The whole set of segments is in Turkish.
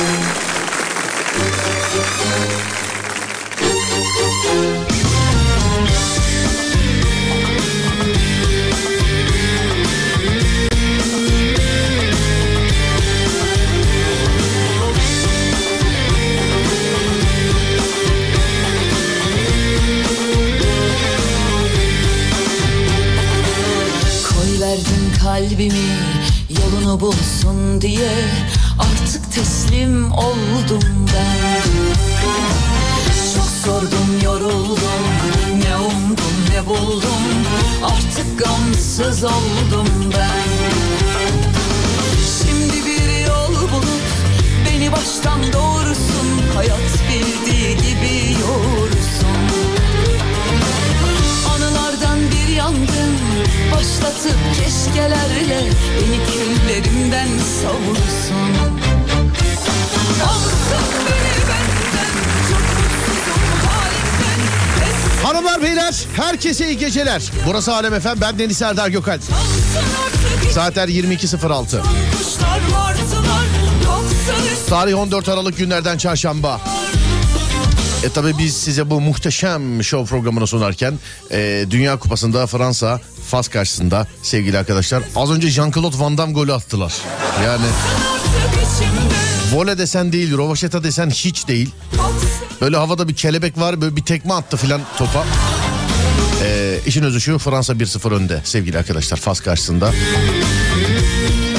Koy geceler. Burası Alem Efem ben Deniz Serdar Gökal. Alsın artık Saatler 22.06. Kuşlar martılar Yoksa üst Tarih 14 Aralık günlerden çarşamba. E tabi biz size bu muhteşem show programını sunarken e, Dünya Kupası'nda Fransa Fas karşısında sevgili arkadaşlar az önce Jean-Claude Van Damme golü attılar. Yani vole desen değil, rovaşeta desen hiç değil. Böyle havada bir kelebek var böyle bir tekme attı filan topa. E, işin özü şu Fransa 1-0 önde sevgili arkadaşlar Fas karşısında.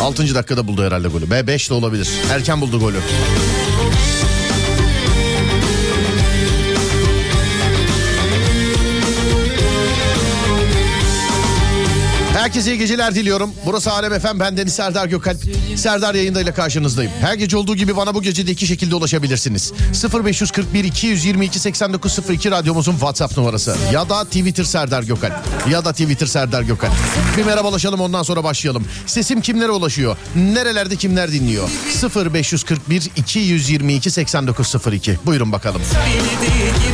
6. dakikada buldu herhalde golü. Be 5 de olabilir. Erken buldu golü. Herkese iyi geceler diliyorum. Burası Alem Efem. Ben Deniz Serdar Gökalp. Serdar yayındayla karşınızdayım. Her gece olduğu gibi bana bu gece de iki şekilde ulaşabilirsiniz. 0541 222 8902 radyomuzun WhatsApp numarası. Ya da Twitter Serdar Gökalp. Ya da Twitter Serdar Gökalp. Bir merhabalaşalım ondan sonra başlayalım. Sesim kimlere ulaşıyor? Nerelerde kimler dinliyor? 0541 222 8902. Buyurun bakalım. bildiği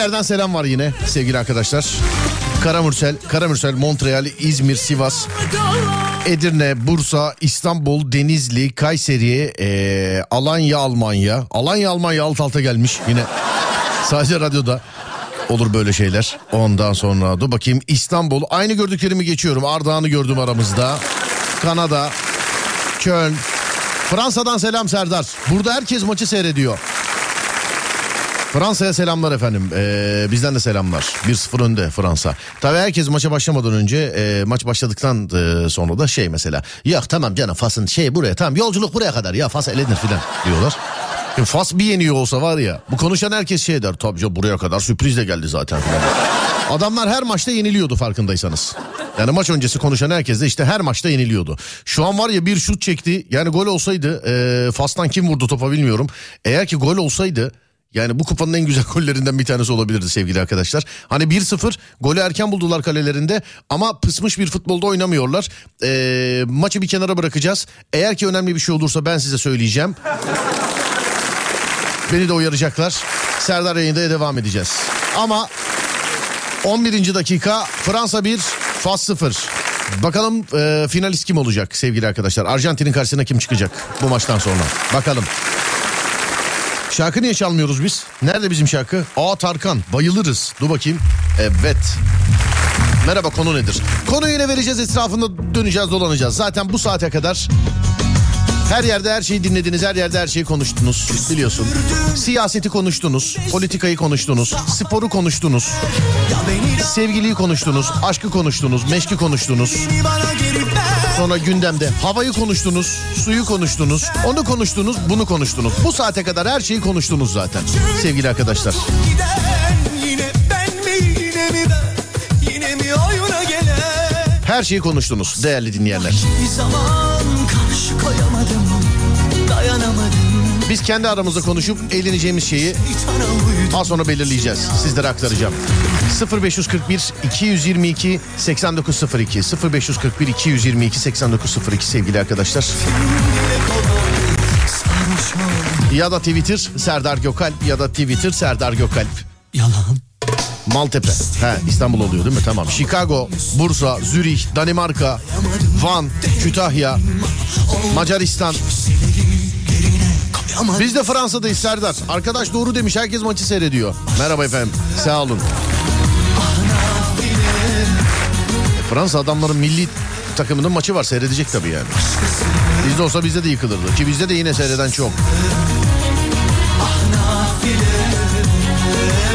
yerden selam var yine sevgili arkadaşlar. Karamürsel, Karamürsel, Montreal, İzmir, Sivas, Edirne, Bursa, İstanbul, Denizli, Kayseri, eee, Alanya, Almanya. Alanya, Almanya alt alta gelmiş yine. Sadece radyoda olur böyle şeyler. Ondan sonra dur bakayım İstanbul. Aynı gördüklerimi geçiyorum. Ardahan'ı gördüm aramızda. Kanada, Köln. Fransa'dan selam Serdar. Burada herkes maçı seyrediyor. Fransa'ya selamlar efendim. Ee, bizden de selamlar. 1-0 önde Fransa. Tabii herkes maça başlamadan önce e, maç başladıktan e, sonra da şey mesela. Yok tamam canım Fas'ın şey buraya tamam yolculuk buraya kadar ya Fas elenir filan diyorlar. Şimdi Fas bir yeniyor olsa var ya bu konuşan herkes şey der. Tabii buraya kadar sürpriz de geldi zaten filan. Adamlar her maçta yeniliyordu farkındaysanız. Yani maç öncesi konuşan herkes de işte her maçta yeniliyordu. Şu an var ya bir şut çekti. Yani gol olsaydı e, Fas'tan kim vurdu topa bilmiyorum. Eğer ki gol olsaydı yani bu kupanın en güzel gollerinden bir tanesi olabilirdi sevgili arkadaşlar. Hani 1-0 golü erken buldular kalelerinde ama pısmış bir futbolda oynamıyorlar. Ee, maçı bir kenara bırakacağız. Eğer ki önemli bir şey olursa ben size söyleyeceğim. Beni de uyaracaklar. Serdar yayında devam edeceğiz. Ama 11. dakika Fransa 1 Fas 0. Bakalım e, finalist kim olacak sevgili arkadaşlar? Arjantin'in karşısına kim çıkacak bu maçtan sonra? Bakalım. Şarkı niye çalmıyoruz biz? Nerede bizim şarkı? Aa Tarkan bayılırız. Dur bakayım. Evet. Merhaba konu nedir? Konuyu yine vereceğiz etrafında döneceğiz dolanacağız. Zaten bu saate kadar her yerde her şeyi dinlediniz, her yerde her şeyi konuştunuz biliyorsun. Siyaseti konuştunuz, politikayı konuştunuz, sporu konuştunuz, sevgiliyi konuştunuz, aşkı konuştunuz, meşki konuştunuz. Sonra gündemde havayı konuştunuz, suyu konuştunuz, onu konuştunuz, bunu konuştunuz. Bu saate kadar her şeyi konuştunuz zaten sevgili arkadaşlar. Her şeyi konuştunuz değerli dinleyenler. Bir zaman karşı koyamadım dayanamadım Biz kendi aramızda konuşup eğleneceğimiz şeyi Az sonra belirleyeceğiz. Sizlere aktaracağım. 0541 222 8902 0541 222 8902 sevgili arkadaşlar. Ya da Twitter Serdar Gökalp ya da Twitter Serdar Gökalp. Yalan Maltepe. He İstanbul oluyor değil mi? Tamam. Chicago, Bursa, Zürih, Danimarka, Van, Kütahya, Macaristan. Koyamadım Biz de Fransa'dayız Serdar. Arkadaş doğru demiş. Herkes maçı seyrediyor. Merhaba efendim. Sağ olun. E, Fransa adamların milli takımının maçı var. Seyredecek tabii yani. Bizde olsa bizde de yıkılırdı. Ki bizde de yine seyreden çok.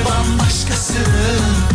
bambaşkası Bu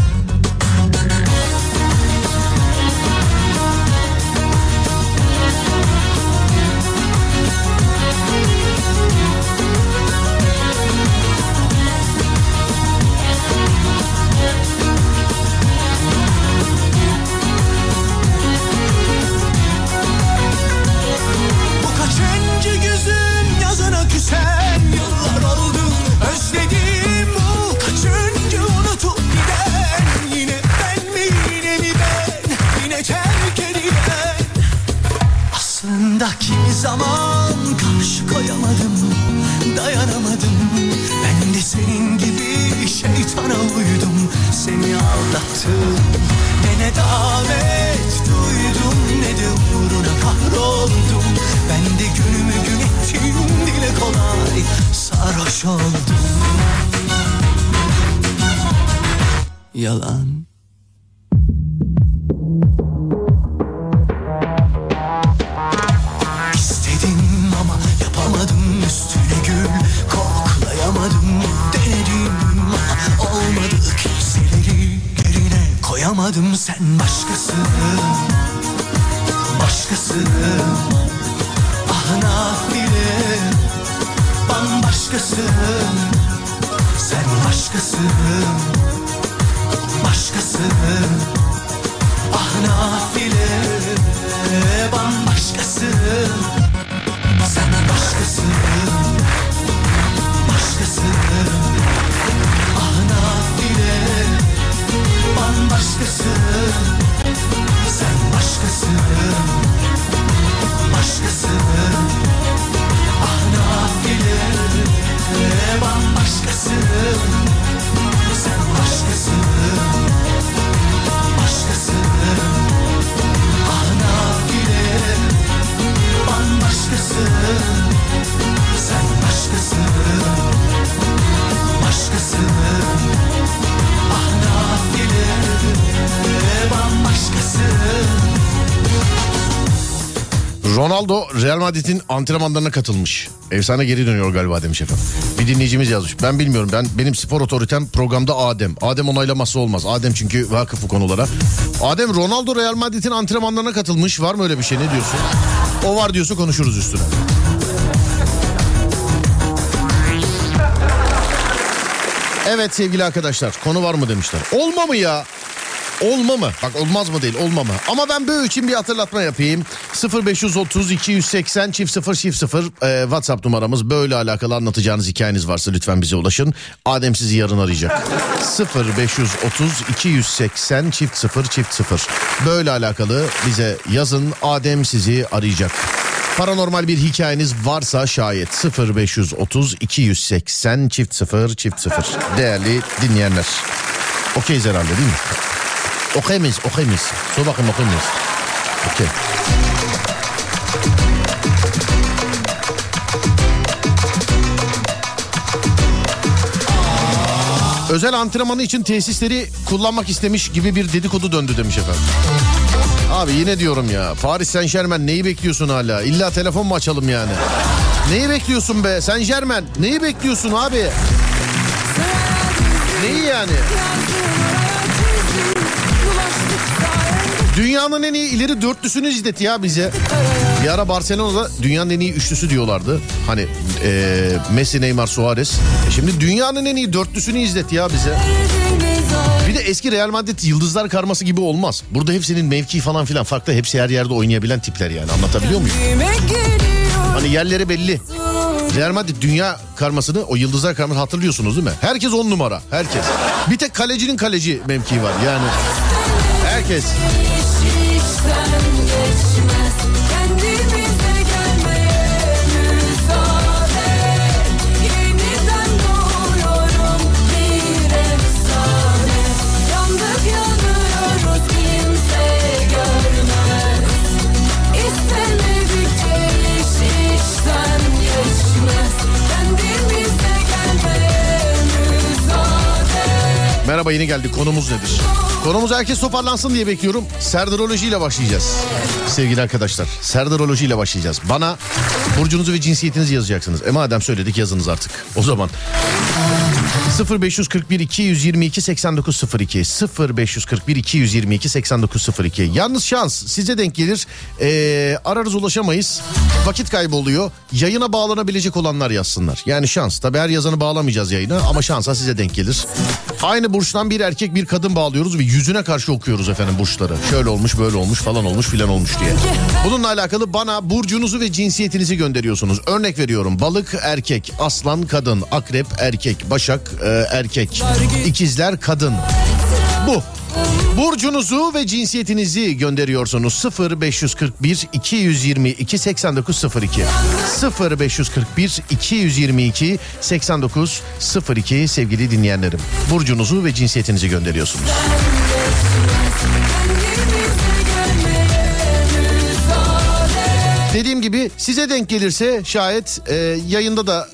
Real Madrid'in antrenmanlarına katılmış. Efsane geri dönüyor galiba demiş efendim. Bir dinleyicimiz yazmış. Ben bilmiyorum. Ben benim spor otoritem programda Adem. Adem onaylaması olmaz. Adem çünkü vakıf bu konulara. Adem Ronaldo Real Madrid'in antrenmanlarına katılmış. Var mı öyle bir şey? Ne diyorsun? O var diyorsa konuşuruz üstüne. Evet sevgili arkadaşlar konu var mı demişler. Olma mı ya? Olma mı? Bak olmaz mı değil olma mı? Ama ben böyle için bir hatırlatma yapayım. 0530 280 çift 0 çift 0 e, WhatsApp numaramız. Böyle alakalı anlatacağınız hikayeniz varsa lütfen bize ulaşın. Adem sizi yarın arayacak. 0530 280 çift 0 çift 0 Böyle alakalı bize yazın. Adem sizi arayacak. Paranormal bir hikayeniz varsa şayet 0530 280 çift 0 çift 0 Değerli dinleyenler. Okeyiz herhalde değil mi? Okey miyiz? Sor bakayım okey miyiz? Okey. Özel antrenmanı için tesisleri kullanmak istemiş gibi bir dedikodu döndü demiş efendim. Abi yine diyorum ya Paris Saint Germain neyi bekliyorsun hala? İlla telefon mu açalım yani? Neyi bekliyorsun be Saint Germain? Neyi bekliyorsun abi? Neyi yani? Dünyanın en iyi ileri dörtlüsünü izlet ya bize. Bir ara Barcelona'da dünyanın en iyi üçlüsü diyorlardı. Hani e, Messi, Neymar, Suarez. E şimdi dünyanın en iyi dörtlüsünü izlet ya bize. Bir de eski Real Madrid yıldızlar karması gibi olmaz. Burada hepsinin mevki falan filan farklı. Hepsi her yerde oynayabilen tipler yani anlatabiliyor muyum? Hani yerleri belli. Real Madrid dünya karmasını o yıldızlar karmasını hatırlıyorsunuz değil mi? Herkes on numara. Herkes. Bir tek kalecinin kaleci mevkii var yani. Herkes. Merhaba yeni geldik. Konumuz nedir? Konumuz herkes toparlansın diye bekliyorum. Serdaroloji ile başlayacağız. Sevgili arkadaşlar. Serdaroloji ile başlayacağız. Bana burcunuzu ve cinsiyetinizi yazacaksınız. E madem söyledik yazınız artık. O zaman 0541 222 8902 0541 222 8902 Yalnız şans size denk gelir. Ee, ararız ulaşamayız. Vakit kaybı oluyor. Yayına bağlanabilecek olanlar yazsınlar. Yani şans. Tabi her yazanı bağlamayacağız yayına ama şansa size denk gelir. Aynı burçtan bir erkek bir kadın bağlıyoruz ve yüzüne karşı okuyoruz efendim burçları. Şöyle olmuş böyle olmuş falan olmuş filan olmuş diye. Bununla alakalı bana burcunuzu ve cinsiyetinizi gönderiyorsunuz. Örnek veriyorum balık erkek, aslan kadın, akrep erkek, başak e, erkek, ikizler kadın. Bu. Burcunuzu ve cinsiyetinizi gönderiyorsunuz 0541 222 8902 0541 222 8902 sevgili dinleyenlerim. Burcunuzu ve cinsiyetinizi gönderiyorsunuz. Dediğim gibi size denk gelirse şayet e, yayında da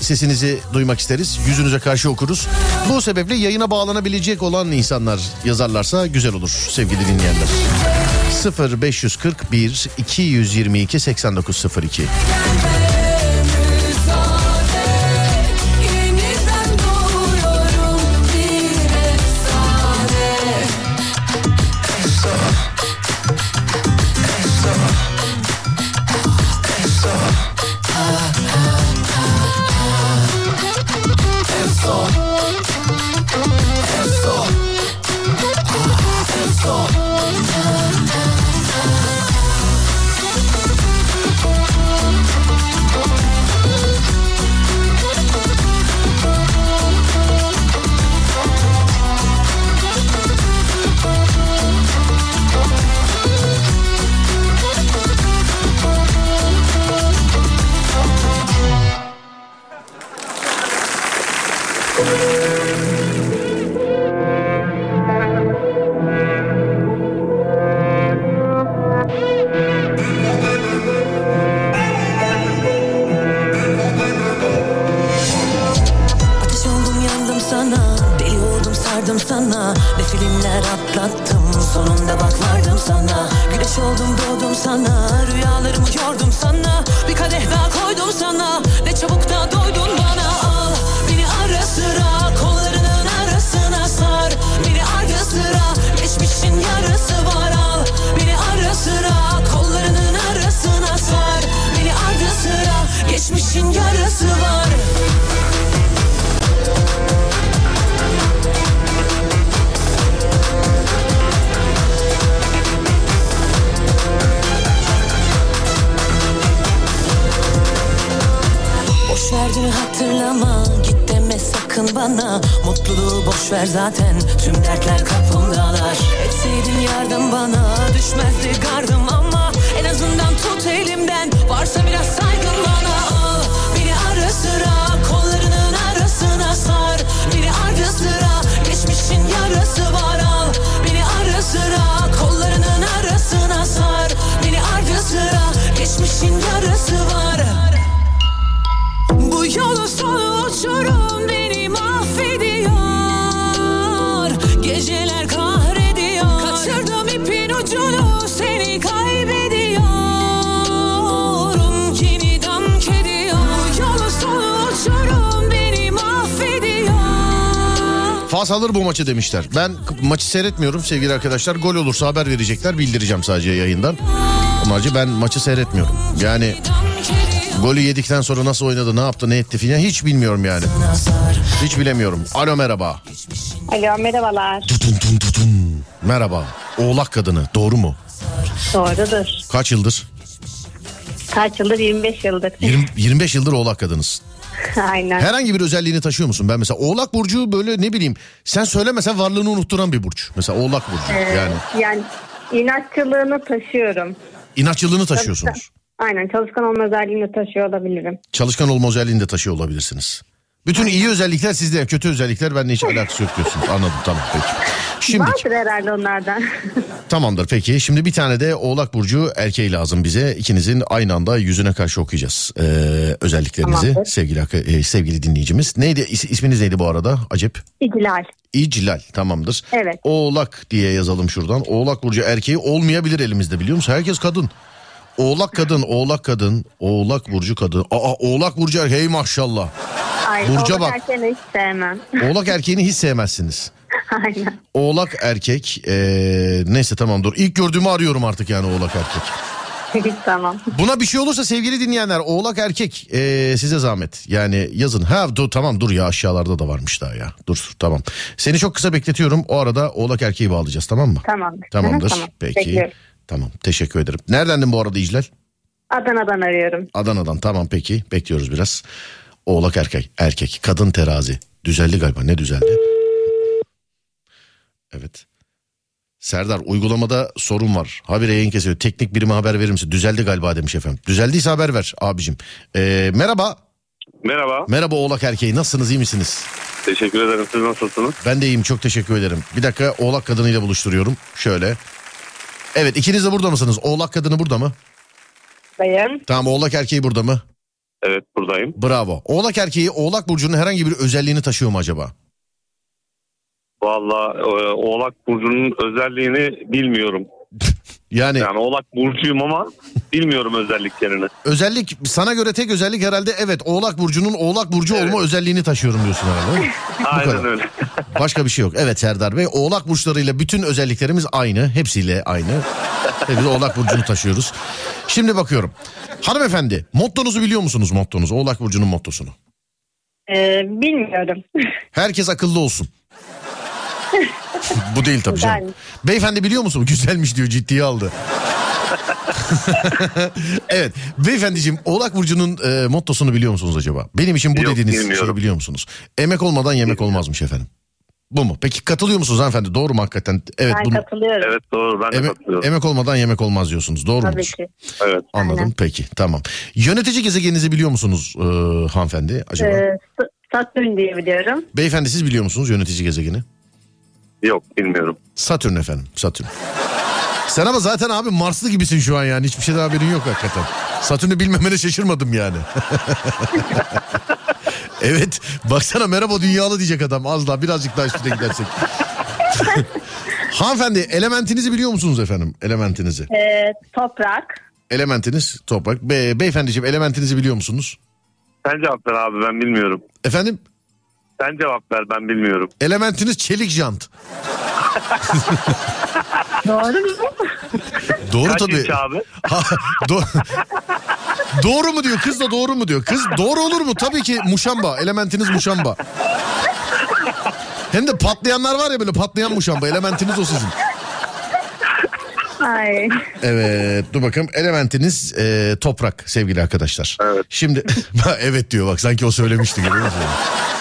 sesinizi duymak isteriz. Yüzünüze karşı okuruz. Bu sebeple yayına bağlanabilecek olan insanlar yazarlarsa güzel olur sevgili dinleyenler. 0541 222 8902 bana. Mutluluğu boş ver zaten Tüm dertler kapımdalar. Etseydin yardım bana Düşmezdi gardım ama En azından tut elimden. Varsa biraz saygın bana Al beni ara sıra Kollarının arasına sar. Beni ardı Fas alır bu maçı demişler. Ben maçı seyretmiyorum sevgili arkadaşlar. Gol olursa haber verecekler bildireceğim sadece yayından. Onlarca ben maçı seyretmiyorum. Yani golü yedikten sonra nasıl oynadı ne yaptı ne etti filan hiç bilmiyorum yani. Hiç bilemiyorum. Alo merhaba. Alo merhabalar. Tutun tun tutun. Merhaba. Oğlak kadını doğru mu? Doğrudur. Kaç yıldır? Kaç yıldır? 25 yıldır. 20, 25 yıldır oğlak kadınız. Aynen. Herhangi bir özelliğini taşıyor musun? Ben mesela oğlak burcu böyle ne bileyim sen söylemesen varlığını unutturan bir burç. Mesela oğlak burcu Ee, yani. Yani inatçılığını taşıyorum. İnatçılığını taşıyorsunuz. Aynen çalışkan olma özelliğini taşıyor olabilirim. Çalışkan olma özelliğini de taşıyor olabilirsiniz. Bütün iyi özellikler sizde, kötü özellikler benimle hiç alakası yok diyorsunuz. Anladım tamam peki. Şimdi Vardır herhalde onlardan. tamamdır peki. Şimdi bir tane de Oğlak Burcu erkeği lazım bize. İkinizin aynı anda yüzüne karşı okuyacağız. Ee, özelliklerinizi Tamamdır. sevgili e, sevgili dinleyicimiz. Neydi is- isminiz neydi bu arada? Acep. İclal. İclal tamamdır. Evet. Oğlak diye yazalım şuradan. Oğlak Burcu erkeği olmayabilir elimizde biliyor musun? Herkes kadın. Oğlak kadın, oğlak kadın, oğlak burcu kadın. Aa oğlak burcu erkeği hey maşallah. Ay, Burca oğlak bak. erkeğini hiç sevmem. Oğlak erkeğini hiç sevmezsiniz. Aynen. Oğlak erkek ee, neyse tamam dur. İlk gördüğümü arıyorum artık yani oğlak erkek. tamam. Buna bir şey olursa sevgili dinleyenler oğlak erkek ee, size zahmet. Yani yazın. Ha dur tamam dur ya aşağılarda da varmış daha ya. Dur tamam. Seni çok kısa bekletiyorum. O arada oğlak erkeği bağlayacağız tamam mı? Tamamdır. Tamamdır. Tamam. Peki. Bekliyorum. Tamam teşekkür ederim. Neredendin bu arada İclal? Adana'dan arıyorum. Adana'dan tamam peki bekliyoruz biraz. Oğlak erkek erkek kadın terazi düzeldi galiba ne düzeldi? Evet. Serdar uygulamada sorun var. Habire yayın kesiyor. Teknik birime haber verir misin? Düzeldi galiba demiş efendim. Düzeldiyse haber ver abicim. Ee, merhaba. Merhaba. Merhaba oğlak erkeği. Nasılsınız iyi misiniz? Teşekkür ederim. Siz nasılsınız? Ben de iyiyim çok teşekkür ederim. Bir dakika oğlak kadınıyla buluşturuyorum. Şöyle. Evet ikiniz de burada mısınız? Oğlak kadını burada mı? Dayım. Tamam oğlak erkeği burada mı? Evet buradayım. Bravo. Oğlak erkeği oğlak burcunun herhangi bir özelliğini taşıyor mu acaba? Valla e, Oğlak Burcu'nun özelliğini bilmiyorum. Yani Yani Oğlak Burcu'yum ama bilmiyorum özelliklerini. özellik sana göre tek özellik herhalde evet Oğlak burcunun Oğlak burcu Evet. olma özelliğini taşıyorum diyorsun herhalde. Aynen öyle. Başka bir şey yok. Evet Serdar Bey Oğlak burçlarıyla bütün özelliklerimiz aynı. Hepsiyle aynı. Hepimiz Oğlak burcunu taşıyoruz. Şimdi bakıyorum. Hanımefendi mottonuzu biliyor musunuz mottonuzu? Oğlak burcunun mottosunu. Ee, bilmiyorum. Herkes akıllı olsun. Bu değil tabii canım. Beyefendi biliyor musun? Güzelmiş diyor ciddiye aldı. evet beyefendiciğim Oğlak Burcu'nun e, mottosunu biliyor musunuz acaba? Benim için bu Yok, dediğiniz şeyi biliyor musunuz? Emek olmadan yemek olmazmış efendim. Bu mu? Peki katılıyor musunuz hanımefendi? Doğru mu hakikaten? Evet. ben bunu- katılıyorum. Evet doğru ben de emek, katılıyorum. emek olmadan yemek olmaz diyorsunuz. Doğru Tabii mudur? ki. Evet. Anladım. Aynen. Peki tamam. Yönetici gezegeninizi biliyor musunuz e, hanımefendi acaba? Ee, Satürn diye biliyorum. Beyefendi siz biliyor musunuz yönetici gezegeni? Yok bilmiyorum. Satürn efendim Satürn. Sen ama zaten abi Marslı gibisin şu an yani hiçbir şeyden haberin yok hakikaten. Satürn'ü bilmemene şaşırmadım yani. evet baksana merhaba dünyalı diyecek adam az daha birazcık daha üstüne gidersek. Hanımefendi elementinizi biliyor musunuz efendim elementinizi? Ee, toprak. Elementiniz toprak. Be, beyefendiciğim elementinizi biliyor musunuz? Sen cevap ver abi ben bilmiyorum. Efendim Sen cevap ver ben bilmiyorum. elementiniz çelik jant. Doğru mu? Doğru Kaç tabii. abi? Ha, do- doğru mu diyor kız da doğru mu diyor. Kız doğru olur mu? Tabii ki muşamba. Elementiniz muşamba. Hem de patlayanlar var ya böyle patlayan muşamba. Elementiniz o sizin. Ay. Evet dur bakalım. Elementiniz e, toprak sevgili arkadaşlar. Evet. Şimdi evet diyor bak sanki o söylemişti gibi.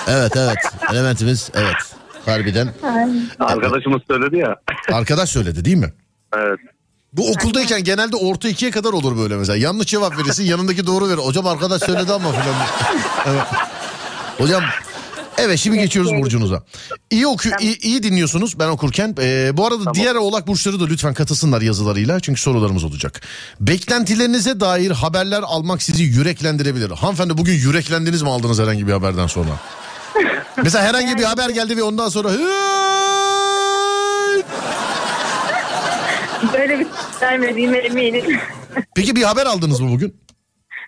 evet evet elementimiz evet. Harbiden Arkadaşımız söyledi ya. arkadaş söyledi değil mi? evet. Bu okuldayken genelde orta ikiye kadar olur böyle mesela. Yanlış cevap verirsin yanındaki doğru verir. Hocam arkadaş söyledi ama falan. Evet. Hocam evet şimdi geçiyoruz burcunuza. İyi oku iyi, iyi dinliyorsunuz ben okurken. Ee, bu arada diğer oğlak burçları da lütfen katılsınlar yazılarıyla. Çünkü sorularımız olacak. Beklentilerinize dair haberler almak sizi yüreklendirebilir. Hanımefendi bugün yüreklendiniz mi aldınız herhangi bir haberden sonra? Mesela herhangi bir haber geldi ve ondan sonra! Böyle bir şey vermediğime eminim. Peki bir haber aldınız mı bugün?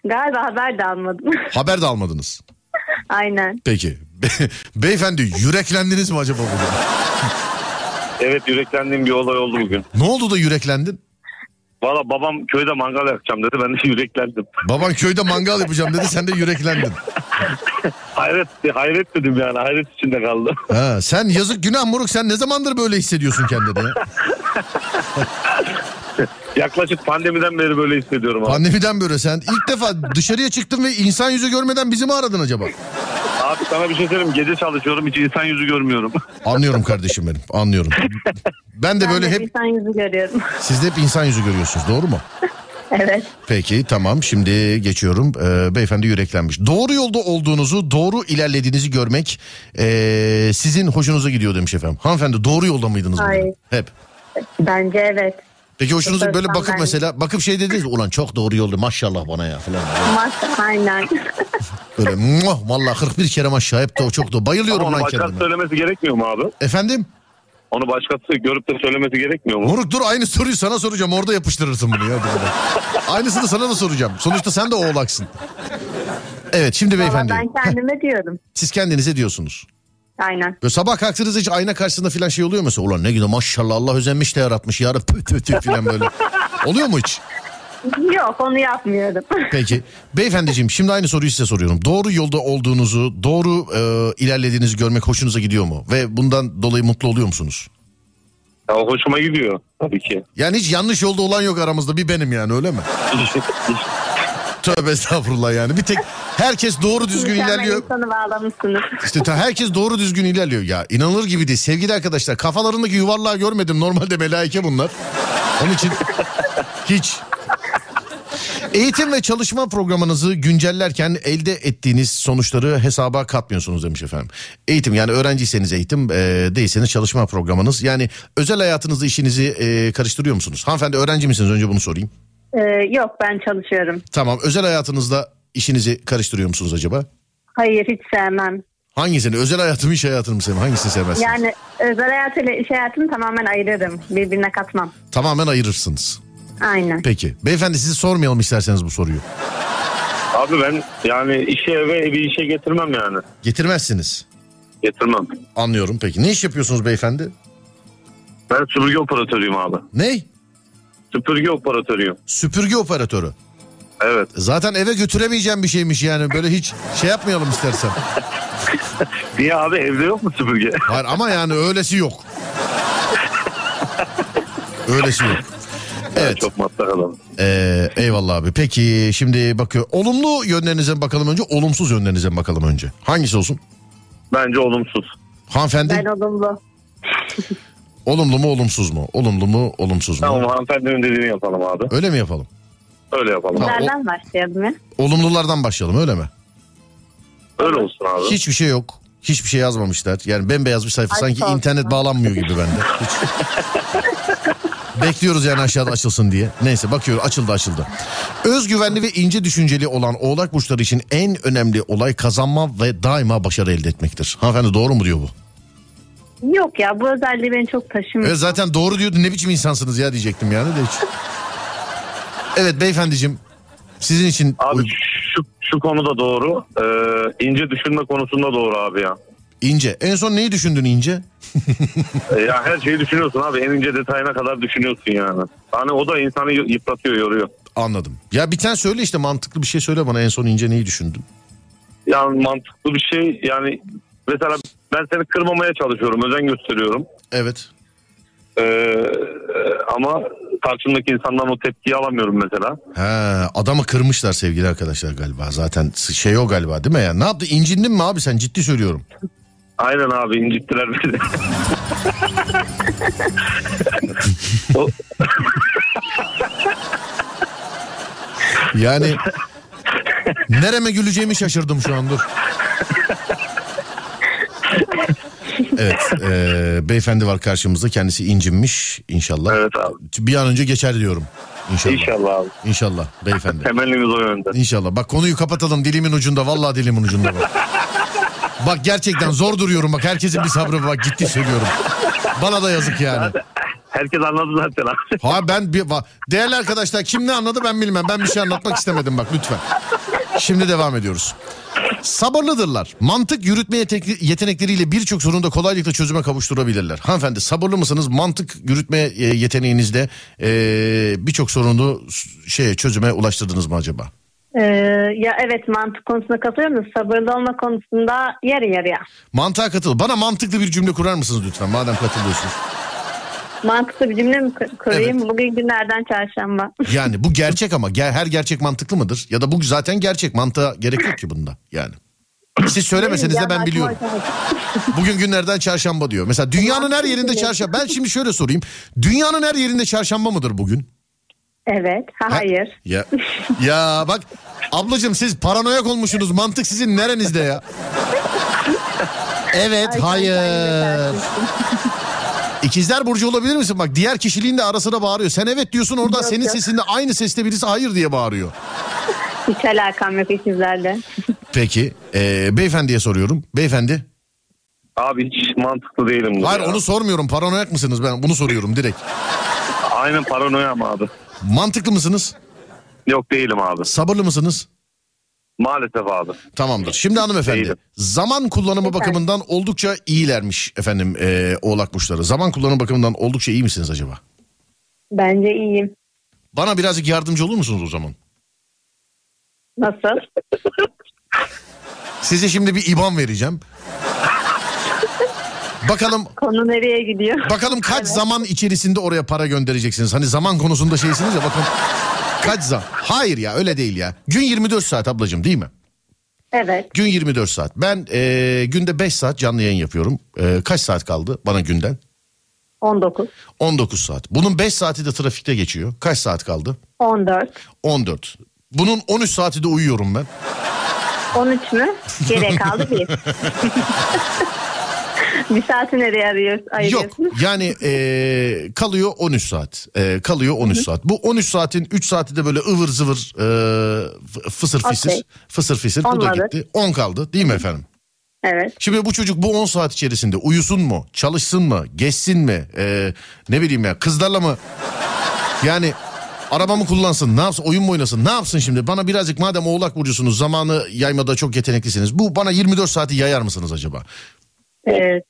Galiba haber de almadım. Haber de almadınız. Aynen. Peki. Be- beyefendi yüreklendiniz mi acaba bugün? Evet yüreklendiğim bir olay oldu bugün. Ne oldu da yüreklendin? Valla babam köyde mangal yakacağım dedi ben de yüreklendim. Baban köyde mangal yapacağım dedi sen de yüreklendin. Hayret, hayret dedim yani hayret içinde kaldım. Ha, sen yazık günah moruk sen ne zamandır böyle hissediyorsun kendini ya? Yaklaşık pandemiden beri böyle hissediyorum abi. Pandemiden böyle sen ilk defa dışarıya çıktın ve insan yüzü görmeden bizi mi aradın acaba? Abi sana bir şey söyleyeyim gece çalışıyorum hiç insan yüzü görmüyorum. Anlıyorum kardeşim benim anlıyorum. Ben de Ben böyle de hep insan yüzü görüyorum. siz de hep insan yüzü görüyorsunuz doğru mu? evet. Peki tamam şimdi geçiyorum. Ee, beyefendi yüreklenmiş. Doğru yolda olduğunuzu, doğru ilerlediğinizi görmek ee, sizin hoşunuza gidiyor demiş efendim. Hanımefendi doğru yolda mıydınız bugün? Hayır. Hep. Bence evet. Peki hoşunuza böyle bakıp mesela bakıp şey dediniz mi? Ulan çok doğru yolda maşallah bana ya falan. Mas aynen. Böyle muah, vallahi 41 kere maşallah hep de o çok doğru. Bayılıyorum Ama lan başkası kendime. söylemesi gerekmiyor mu abi? Efendim? Onu başkası görüp de söylemesi gerekmiyor mu? Moruk dur aynı soruyu sana soracağım orada yapıştırırsın bunu ya. Aynısını sana da soracağım. Sonuçta sen de oğlaksın. Evet şimdi Valla beyefendi. ben kendime diyorum. Siz kendinize diyorsunuz. Aynen. Böyle sabah kalktığınızda hiç ayna karşısında falan şey oluyor mu? Ulan ne güzel maşallah Allah özenmiş de yaratmış ya. Püh püh tüh falan böyle. oluyor mu hiç? Yok onu yapmıyorum. Peki. Beyefendiciğim şimdi aynı soruyu size soruyorum. Doğru yolda olduğunuzu, doğru e, ilerlediğinizi görmek hoşunuza gidiyor mu? Ve bundan dolayı mutlu oluyor musunuz? Ya, hoşuma gidiyor tabii ki. Yani hiç yanlış yolda olan yok aramızda bir benim yani öyle mi? Tövbe estağfurullah yani. Bir tek herkes doğru düzgün Mükemmel ilerliyor. insanı bağlamışsınız. İşte ta- herkes doğru düzgün ilerliyor. Ya inanılır gibi değil. Sevgili arkadaşlar kafalarındaki yuvarlağı görmedim. Normalde melaike bunlar. Onun için hiç. Eğitim ve çalışma programınızı güncellerken elde ettiğiniz sonuçları hesaba katmıyorsunuz demiş efendim. Eğitim yani öğrenciyseniz eğitim e, değilseniz çalışma programınız. Yani özel hayatınızda işinizi e, karıştırıyor musunuz? Hanımefendi öğrenci misiniz önce bunu sorayım. Ee, yok ben çalışıyorum. Tamam özel hayatınızda işinizi karıştırıyor musunuz acaba? Hayır hiç sevmem. Hangisini? Özel hayatımı iş hayatını mı sevmem? Hangisini sevmezsiniz? Yani özel hayatıyla iş hayatını tamamen ayırırım. Birbirine katmam. Tamamen ayırırsınız. Aynen. Peki. Beyefendi sizi sormayalım isterseniz bu soruyu. Abi ben yani işe eve evi işe getirmem yani. Getirmezsiniz. Getirmem. Anlıyorum peki. Ne iş yapıyorsunuz beyefendi? Ben süpürge operatörüyüm abi. Ne? Süpürge operatörüyüm. Süpürge operatörü. Evet. Zaten eve götüremeyeceğim bir şeymiş yani. Böyle hiç şey yapmayalım istersen. Niye abi evde yok mu süpürge? Hayır ama yani öylesi yok. Öylesi yok. Evet. Çok matlak adam. Ee, eyvallah abi. Peki şimdi bakıyor. Olumlu yönlerinize bakalım önce, olumsuz yönlerinize bakalım önce? Hangisi olsun? Bence olumsuz. Hanımefendi Ben olumlu. Olumlu mu olumsuz mu? Olumlu mu olumsuz mu? Tamam hanımefendinin dediğini yapalım abi. Öyle mi yapalım? Öyle yapalım. Tamam. o- Nereden başlayalım ya? Olumlulardan başlayalım öyle mi? Öyle olsun abi. Hiçbir şey yok. Hiçbir şey yazmamışlar. Yani bembeyaz bir sayfa. Ay, Sanki sağ olsun. internet bağlanmıyor gibi bende. Hiç. Bekliyoruz yani aşağıda açılsın diye. Neyse bakıyoruz açıldı açıldı. Özgüvenli ve ince düşünceli olan oğlak burçları için en önemli olay kazanma ve daima başarı elde etmektir. Hanımefendi doğru mu diyor bu? Yok ya bu özelliği beni çok taşımıyor. Evet zaten doğru diyordu ne biçim insansınız ya diyecektim yani de hiç. Evet beyefendiciğim sizin için Abi şu, şu konuda doğru. Ee, ince düşünme konusunda doğru abi ya. ince. En son neyi düşündün ince? Ee, ya her şeyi düşünüyorsun abi. En ince detayına kadar düşünüyorsun yani. Hani o da insanı yıpratıyor, yoruyor. Anladım. Ya bir tane söyle işte mantıklı bir şey söyle bana en son ince neyi düşündün? Yani mantıklı bir şey yani mesela ben seni kırmamaya çalışıyorum, özen gösteriyorum. Evet. Ee, ama karşımdaki insandan o tepkiyi alamıyorum mesela. He, adamı kırmışlar sevgili arkadaşlar galiba. Zaten şey o galiba değil mi ya? Ne yaptı? İncindin mi abi sen? Ciddi söylüyorum. Aynen abi incittiler beni. Yani nereme güleceğimi şaşırdım şu an dur. Evet, e, beyefendi var karşımızda. Kendisi incinmiş inşallah. evet abi. Bir an önce geçer diyorum. İnşallah. İnşallah abi. İnşallah beyefendi. Temennimiz o yönde. İnşallah. Bak konuyu kapatalım dilimin ucunda. Vallahi dilimin ucunda bak. Bak gerçekten zor duruyorum bak. Herkesin bir sabrı var. Bak ciddi söylüyorum. Bana da yazık yani. Herkes anladı zaten abi. Ha ben bir değerli arkadaşlar kim ne anladı ben bilmem. Ben bir şey anlatmak istemedim bak lütfen. Şimdi devam ediyoruz. Sabırlıdırlar. Mantık yürütme yetenekleriyle birçok sorunu da kolaylıkla çözüme kavuşturabilirler. Hanımefendi sabırlı mısınız? Mantık yürütme e, yeteneğinizde e, birçok sorunu şeye çözüme ulaştırdınız mı acaba? Ee, ya evet mantık konusunda katılıyorum da sabırlı olma konusunda yarı yarıya. Mantığa katıl. Bana mantıklı bir cümle kurar mısınız lütfen madem katılıyorsunuz? Mantıklı bir cümle mi kur- kurayım? Bugün günlerden çarşamba. Yani bu gerçek ama her gerçek mantıklı mıdır? Ya da bu zaten gerçek mantığa gerek yok ki bunda yani. Siz söylemeseniz de ben biliyorum. Bugün günlerden çarşamba diyor. Mesela dünyanın her yerinde çarşamba. Ben şimdi şöyle sorayım. Dünyanın her yerinde çarşamba mıdır bugün? Evet. Ha, hayır. Ya ya bak ablacığım siz paranoyak olmuşsunuz. Mantık sizin nerenizde ya? Evet, hayır. İkizler Burcu olabilir misin? Bak diğer kişiliğin de ara sıra bağırıyor. Sen evet diyorsun oradan Yok, senin yok. sesinde aynı seste birisi hayır diye bağırıyor. Hiç alakam yok ikizlerle. Peki e, beyefendiye soruyorum. Beyefendi. Abi hiç mantıklı değilim. Hayır ya. onu sormuyorum. Paranoyak mısınız? Ben bunu soruyorum direkt. Aynen paranoya mı abi? Mantıklı mısınız? Yok değilim abi. Sabırlı mısınız? Maalesef abi. Tamamdır. Şimdi hanımefendi Değilim. zaman kullanımı Efendim? bakımından oldukça iyilermiş efendim e, oğlak burçları. Zaman kullanımı bakımından oldukça iyi misiniz acaba? Bence iyiyim. Bana birazcık yardımcı olur musunuz o zaman? Nasıl? Size şimdi bir IBAN vereceğim. Bakalım Konu nereye gidiyor? bakalım kaç zaman içerisinde oraya para göndereceksiniz. Hani zaman konusunda şeysiniz ya bakın kaç zaman. Hayır ya öyle değil ya. Gün 24 saat ablacığım değil mi? Evet. Gün 24 saat. Ben e, günde 5 saat canlı yayın yapıyorum. E, kaç saat kaldı bana günden? 19. 19 saat. Bunun 5 saati de trafikte geçiyor. Kaç saat kaldı? 14. 14. Bunun 13 saati de uyuyorum ben. 13 mü? Geriye kaldı bir. bir saati nereye arıyoruz? Yok ayırıyorsun? yani e, kalıyor 13 saat. E, kalıyor 13 saat. Bu 13 saatin 3 saati de böyle ıvır zıvır e, fısır fisir. Okey. Fısır fisir bu da gitti. 10 kaldı değil mi efendim? Evet. Şimdi bu çocuk bu 10 saat içerisinde uyusun mu? Çalışsın mı? Geçsin mi? E, ne bileyim ya kızlarla mı? Yani araba mı kullansın? Ne yapsın? Oyun mu oynasın? Ne yapsın şimdi? Bana birazcık madem oğlak burcusunuz zamanı yaymada çok yeteneklisiniz. Bu bana 24 saati yayar mısınız acaba? Ee,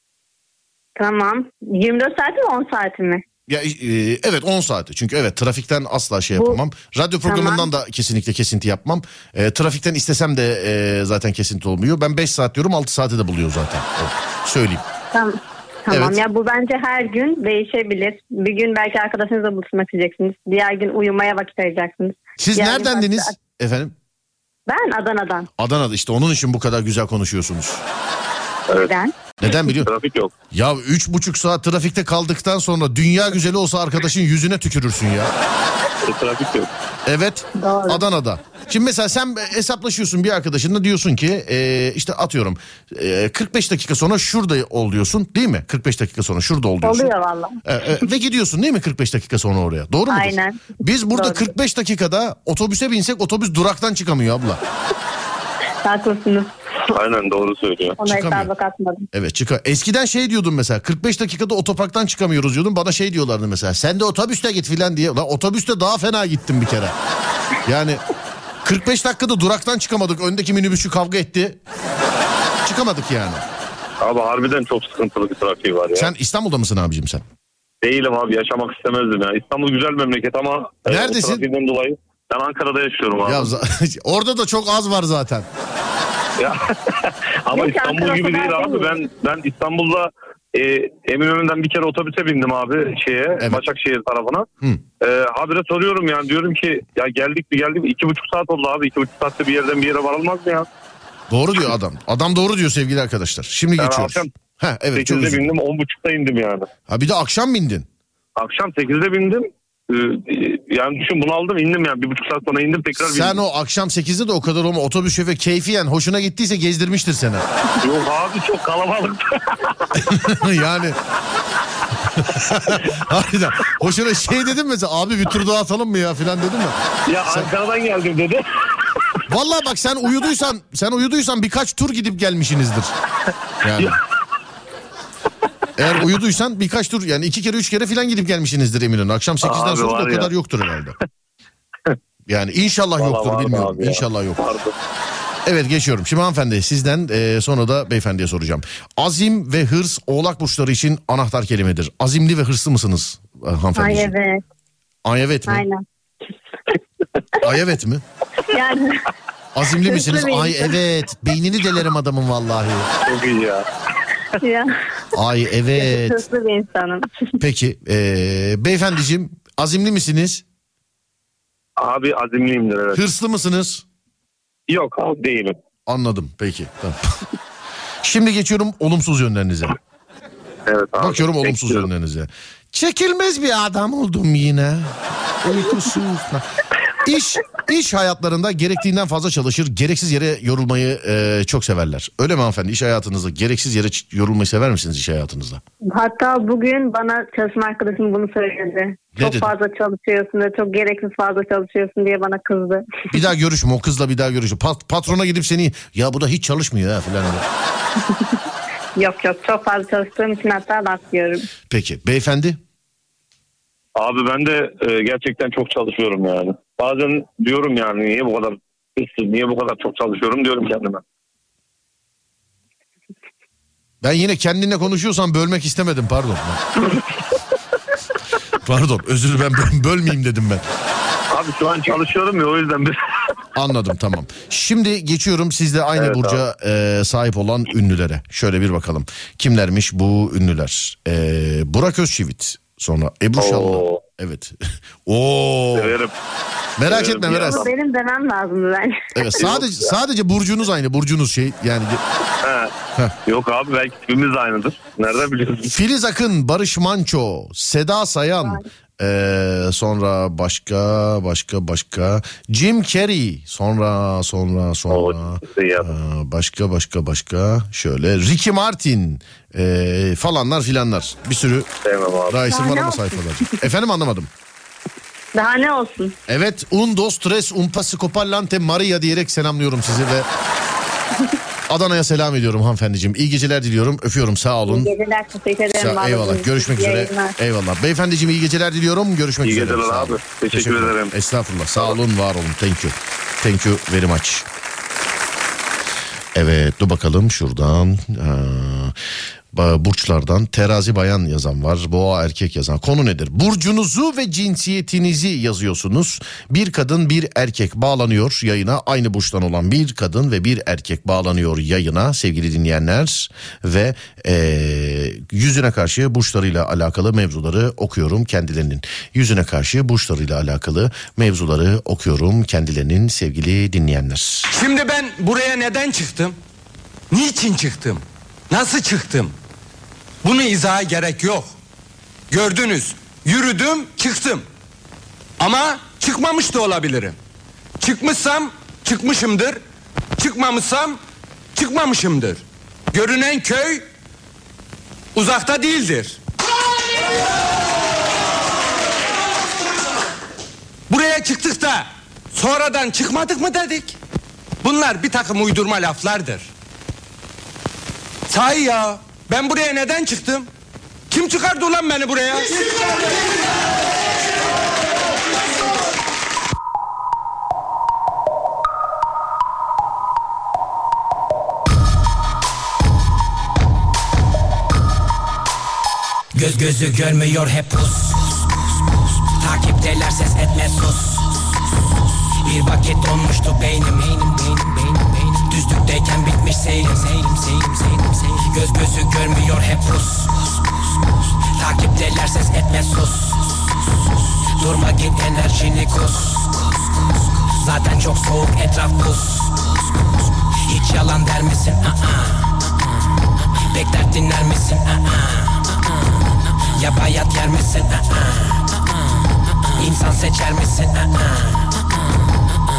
tamam. 24 saati mi 10 saati mi? Ya e, evet 10 saati. Çünkü evet trafikten asla şey Bu- yapamam. Radyo programından Tamam. da kesinlikle kesinti yapmam. E, trafikten istesem de e, zaten kesinti olmuyor. Ben 5 saat diyorum 6 saati de buluyor zaten. O, söyleyeyim. Tamam. Tamam Evet. ya bu bence her gün değişebilir. Bir gün belki arkadaşınızla buluşmak isteyeceksiniz. Diğer gün uyumaya vakit ayıracaksınız. Siz Diğer neredendiniz başka- efendim? Ben Adana'dan. Adana'da işte onun için bu kadar güzel konuşuyorsunuz. Neden? Neden biliyor? Trafik yok. Ya üç buçuk saat trafikte kaldıktan sonra dünya güzeli olsa arkadaşın yüzüne tükürürsün ya. E, trafik yok. Evet Doğru. Adana'da. Şimdi mesela sen hesaplaşıyorsun bir arkadaşınla diyorsun ki e, işte atıyorum e, 45 dakika sonra şurada ol diyorsun değil mi? 45 dakika sonra şurada ol diyorsun. Oluyor valla. E, e, ve gidiyorsun değil mi 45 dakika sonra oraya? Doğru mudur? Aynen. Biz burada Doğru. 45 dakikada otobüse binsek otobüs duraktan çıkamıyor abla. Haklısınız. Aynen doğru söylüyor. Ona Çıkamıyor. hesaba katmadım. Evet çıkar. Eskiden şey diyordum mesela 45 dakikada otoparktan çıkamıyoruz diyordum. Bana şey diyorlardı mesela sen de otobüste git filan diye. Lan otobüste daha fena gittim bir kere. Yani 45 dakikada duraktan çıkamadık. Öndeki minibüsçü kavga etti. Çıkamadık yani. Abi harbiden çok sıkıntılı bir trafiği var ya. Sen İstanbul'da mısın abicim sen? Değilim abi yaşamak istemezdim ya. İstanbul güzel memleket ama e, Neredesin? trafiğinden dolayı ben Ankara'da yaşıyorum abi. Ya orada da çok az var zaten. Ya. ama Yok, İstanbul gibi değil abi. değil. Ben ben İstanbul'da e, Eminönü'nden bir kere otobüse bindim abi şeye Evet. Başakşehir tarafına. Hı. E, habire soruyorum yani diyorum ki ya geldik mi geldik mi? iki buçuk saat oldu abi. iki buçuk saatte bir yerden bir yere varılmaz mı ya? Doğru diyor adam. Adam doğru diyor sevgili arkadaşlar. Şimdi Yani geçiyoruz. akşam Ha evet çok 8'de üzüldüm. bindim on buçukta indim yani. Ha bir de akşam bindin. Akşam 8'de bindim. Ee, yani düşün bunu aldım indim yani. Bir buçuk saat sonra indim tekrar bindim. Sen o akşam 8'de de o kadar olma otobüs şoförü keyfiyen hoşuna gittiyse gezdirmiştir seni. Yok abi çok kalabalıktı. yani. Harbiden. Hoşuna şey dedim mesela abi bir tur daha atalım mı ya filan dedim mi? ya Ankara'dan geldim dedi. Vallahi bak sen uyuduysan sen uyuduysan birkaç tur gidip gelmişsinizdir. Yani. Eğer uyuduysan birkaç tur yani iki kere üç kere filan gidip gelmişsinizdir Eminönü. Akşam 8'den Abi sonra da o kadar yoktur herhalde. Yani inşallah Vallahi yoktur vardı bilmiyorum. abi ya. İnşallah yok. Vardı. Evet geçiyorum. Şimdi hanımefendi sizden e, sonra da beyefendiye soracağım. Azim ve hırs oğlak burçları için anahtar kelimedir. Azimli ve hırslı mısınız e, hanımefendi? Ay evet. Ay evet mi? Aynen. Ay evet mi? Yani Azimli misiniz? Ay evet. Beynini delerim adamın vallahi. Çok iyi ya. Ya, Ay evet. hırslı bir insanım. Peki e, beyefendiciğim azimli misiniz? Abi azimliyimdir evet. Hırslı mısınız? Yok abi değilim. Anladım peki. Tamam. Şimdi geçiyorum olumsuz yönlerinize. Evet abi. Bakıyorum olumsuz Bekliyorum. yönlerinize. Çekilmez bir adam oldum yine. Uykusuz. İş, iş hayatlarında gerektiğinden fazla çalışır, gereksiz yere yorulmayı e, çok severler. Öyle mi hanımefendi? İş hayatınızda gereksiz yere yorulmayı sever misiniz iş hayatınızda? Hatta bugün bana çalışma arkadaşım bunu söyledi. Ne çok dedi? fazla çalışıyorsun ve çok gereksiz fazla çalışıyorsun diye bana kızdı. Bir daha görüşme o kızla bir daha görüşme. Pat, patrona gidip seni ya bu da hiç çalışmıyor ha falan. yok yok çok fazla çalıştığım için hatta laf diyorum. Peki beyefendi? Abi ben de e, gerçekten çok çalışıyorum yani. Bazen diyorum yani niye bu kadar hırsız, niye bu kadar çok çalışıyorum diyorum kendime. Ben yine kendinle konuşuyorsan bölmek istemedim pardon. pardon özür ben böl- bölmeyeyim dedim ben. Abi şu an çalışıyorum ya o yüzden bir... Anladım tamam. Şimdi geçiyorum sizde aynı Evet, burca e, sahip olan ünlülere. Şöyle bir bakalım. Kimlermiş bu ünlüler? E, Burak Özçivit. Sonra Ebru Şallı. Oo. Evet. Oo. Severim. Merak etme. Meral. Bu benim demem lazımdı ben. Evet sadece sadece burcunuz aynı. Burcunuz şey yani He. Yok abi belki tipimiz aynıdır. Nereden biliyorsun? Filiz Akın, Barış Manço, Seda Sayan, ee, sonra başka başka başka Jim Carrey, sonra sonra sonra ya. ee, başka başka başka şöyle Ricky Martin ee, falanlar filanlar bir sürü Sevmem abi. daha isim var ama olsun? sayfalarca. Efendim anlamadım. Daha ne olsun? Evet un dos tres un pasicopallante Maria diyerek selamlıyorum sizi ve Adana'ya selam ediyorum hanımefendiciğim. İyi geceler diliyorum. Öpüyorum sağ olun. İyi geceler. Teşekkür ederim. Sağ- eyvallah. Görüşmek İyi üzere. yayınlar. Eyvallah. Beyefendiciğim iyi geceler diliyorum. Görüşmek İyi üzere. geceler Sağ abi. olun. Teşekkür ederim. Estağfurullah. Sağ olun, var olun. Thank you. Thank you very much. Evet dur bakalım şuradan. Ba- burçlardan terazi bayan yazan var. Boğa erkek yazan. Konu nedir? Burcunuzu ve cinsiyetinizi yazıyorsunuz. Bir kadın bir erkek bağlanıyor yayına. Aynı burçtan olan bir kadın ve bir erkek bağlanıyor yayına sevgili dinleyenler. Ve eee, yüzüne karşı burçlarıyla alakalı mevzuları okuyorum kendilerinin. Yüzüne karşı burçlarıyla alakalı mevzuları okuyorum kendilerinin sevgili dinleyenler. Şimdi ben buraya neden çıktım? Niçin çıktım? Nasıl çıktım? Bunu izaha gerek yok. Gördünüz. Yürüdüm, çıktım. Ama çıkmamış da olabilirim. Çıkmışsam çıkmışımdır. Çıkmamışsam çıkmamışımdır. Görünen köy uzakta değildir. Buraya çıktık da sonradan çıkmadık mı dedik? Bunlar bir takım uydurma laflardır. Sahi ya ben buraya neden çıktım? Kim çıkardı ulan beni buraya? Göz gözü görmüyor hep pus Takipteler ses etme sus Bir vakit donmuştu beynim Beynim beynim beynim Düzlükteyken bitmiş seyrim Seyrim seyrim seyrim seyrim Göz gözü görmüyor hep pus Takipteler ses etme sus Durma git enerjini kus Zaten çok soğuk etraf buz Hiç yalan der misin? Aa. Bekler dinler misin? Aa. Ya bayat yer misin? Aa. İnsan seçer misin? Aa.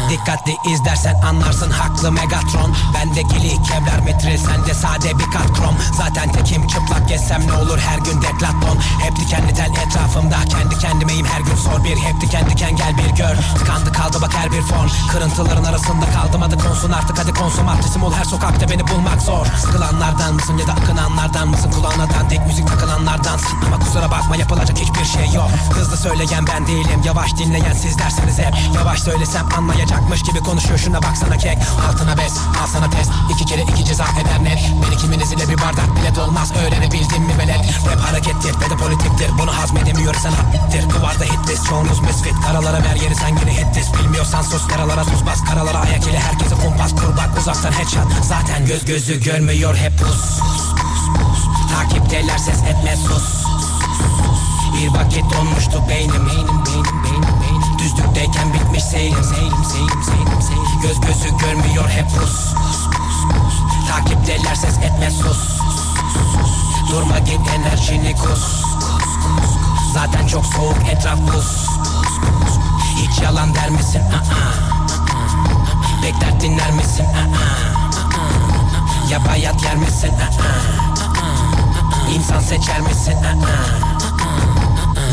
Dikkatli izlersen anlarsın haklı Megatron. Bende gili kevlar metril sende sade bir kat krom Zaten tekim çıplak gezsem ne olur her gün deklaton Hep dikenli tel etrafımda kendi kendimeyim her gün sor bir. Hep diken diken gel bir gör. Tıkandı kaldı bak her bir fon Kırıntıların arasında kaldım hadi konsun artık hadi konsum Artistim ol her sokakta beni bulmak zor. Sıkılanlardan mısın ya da akınanlardan mısın? Kulağına dandik müzik takılanlardansın Ama kusura bakma yapılacak hiçbir şey yok. Hızlı söyleyen ben değilim yavaş dinleyen sizlersiniz hep. Yavaş söylesem anlayacak Çakmış gibi konuşuyor. Şuna baksana kek. Altına bez al sana test. İki kere iki ceza eder net. Beni kiminiz ile bir bardak bile dolmaz. Öğrenebildin mi velet? Rap harekettir ve de politiktir. Bunu hazmedemiyorsan bittir Kıvarda hitlist çoğunuz misfit. Karalara ver yeri sen yine hitlis Bilmiyorsan sus karalara tuz bas. Karalara ayak ile herkese kumpas. Kur bak uzaktan headshot. Zaten göz gözü görmüyor hep pus. Takipteler ses etme sus. Bir vakit donmuştu Beynim. Beynim beynim beynim Düzlükteyken bitmiş seyrim Seyrim seyrim seyrim seyrim Göz gözü görmüyor hep pus Takipteler ses etme sus Durma git enerjini kus Zaten çok soğuk etraf buz Hiç yalan der misin? Aa. Bekler dinler misin? Aa. Ya bayat yer misin? İnsan seçer misin?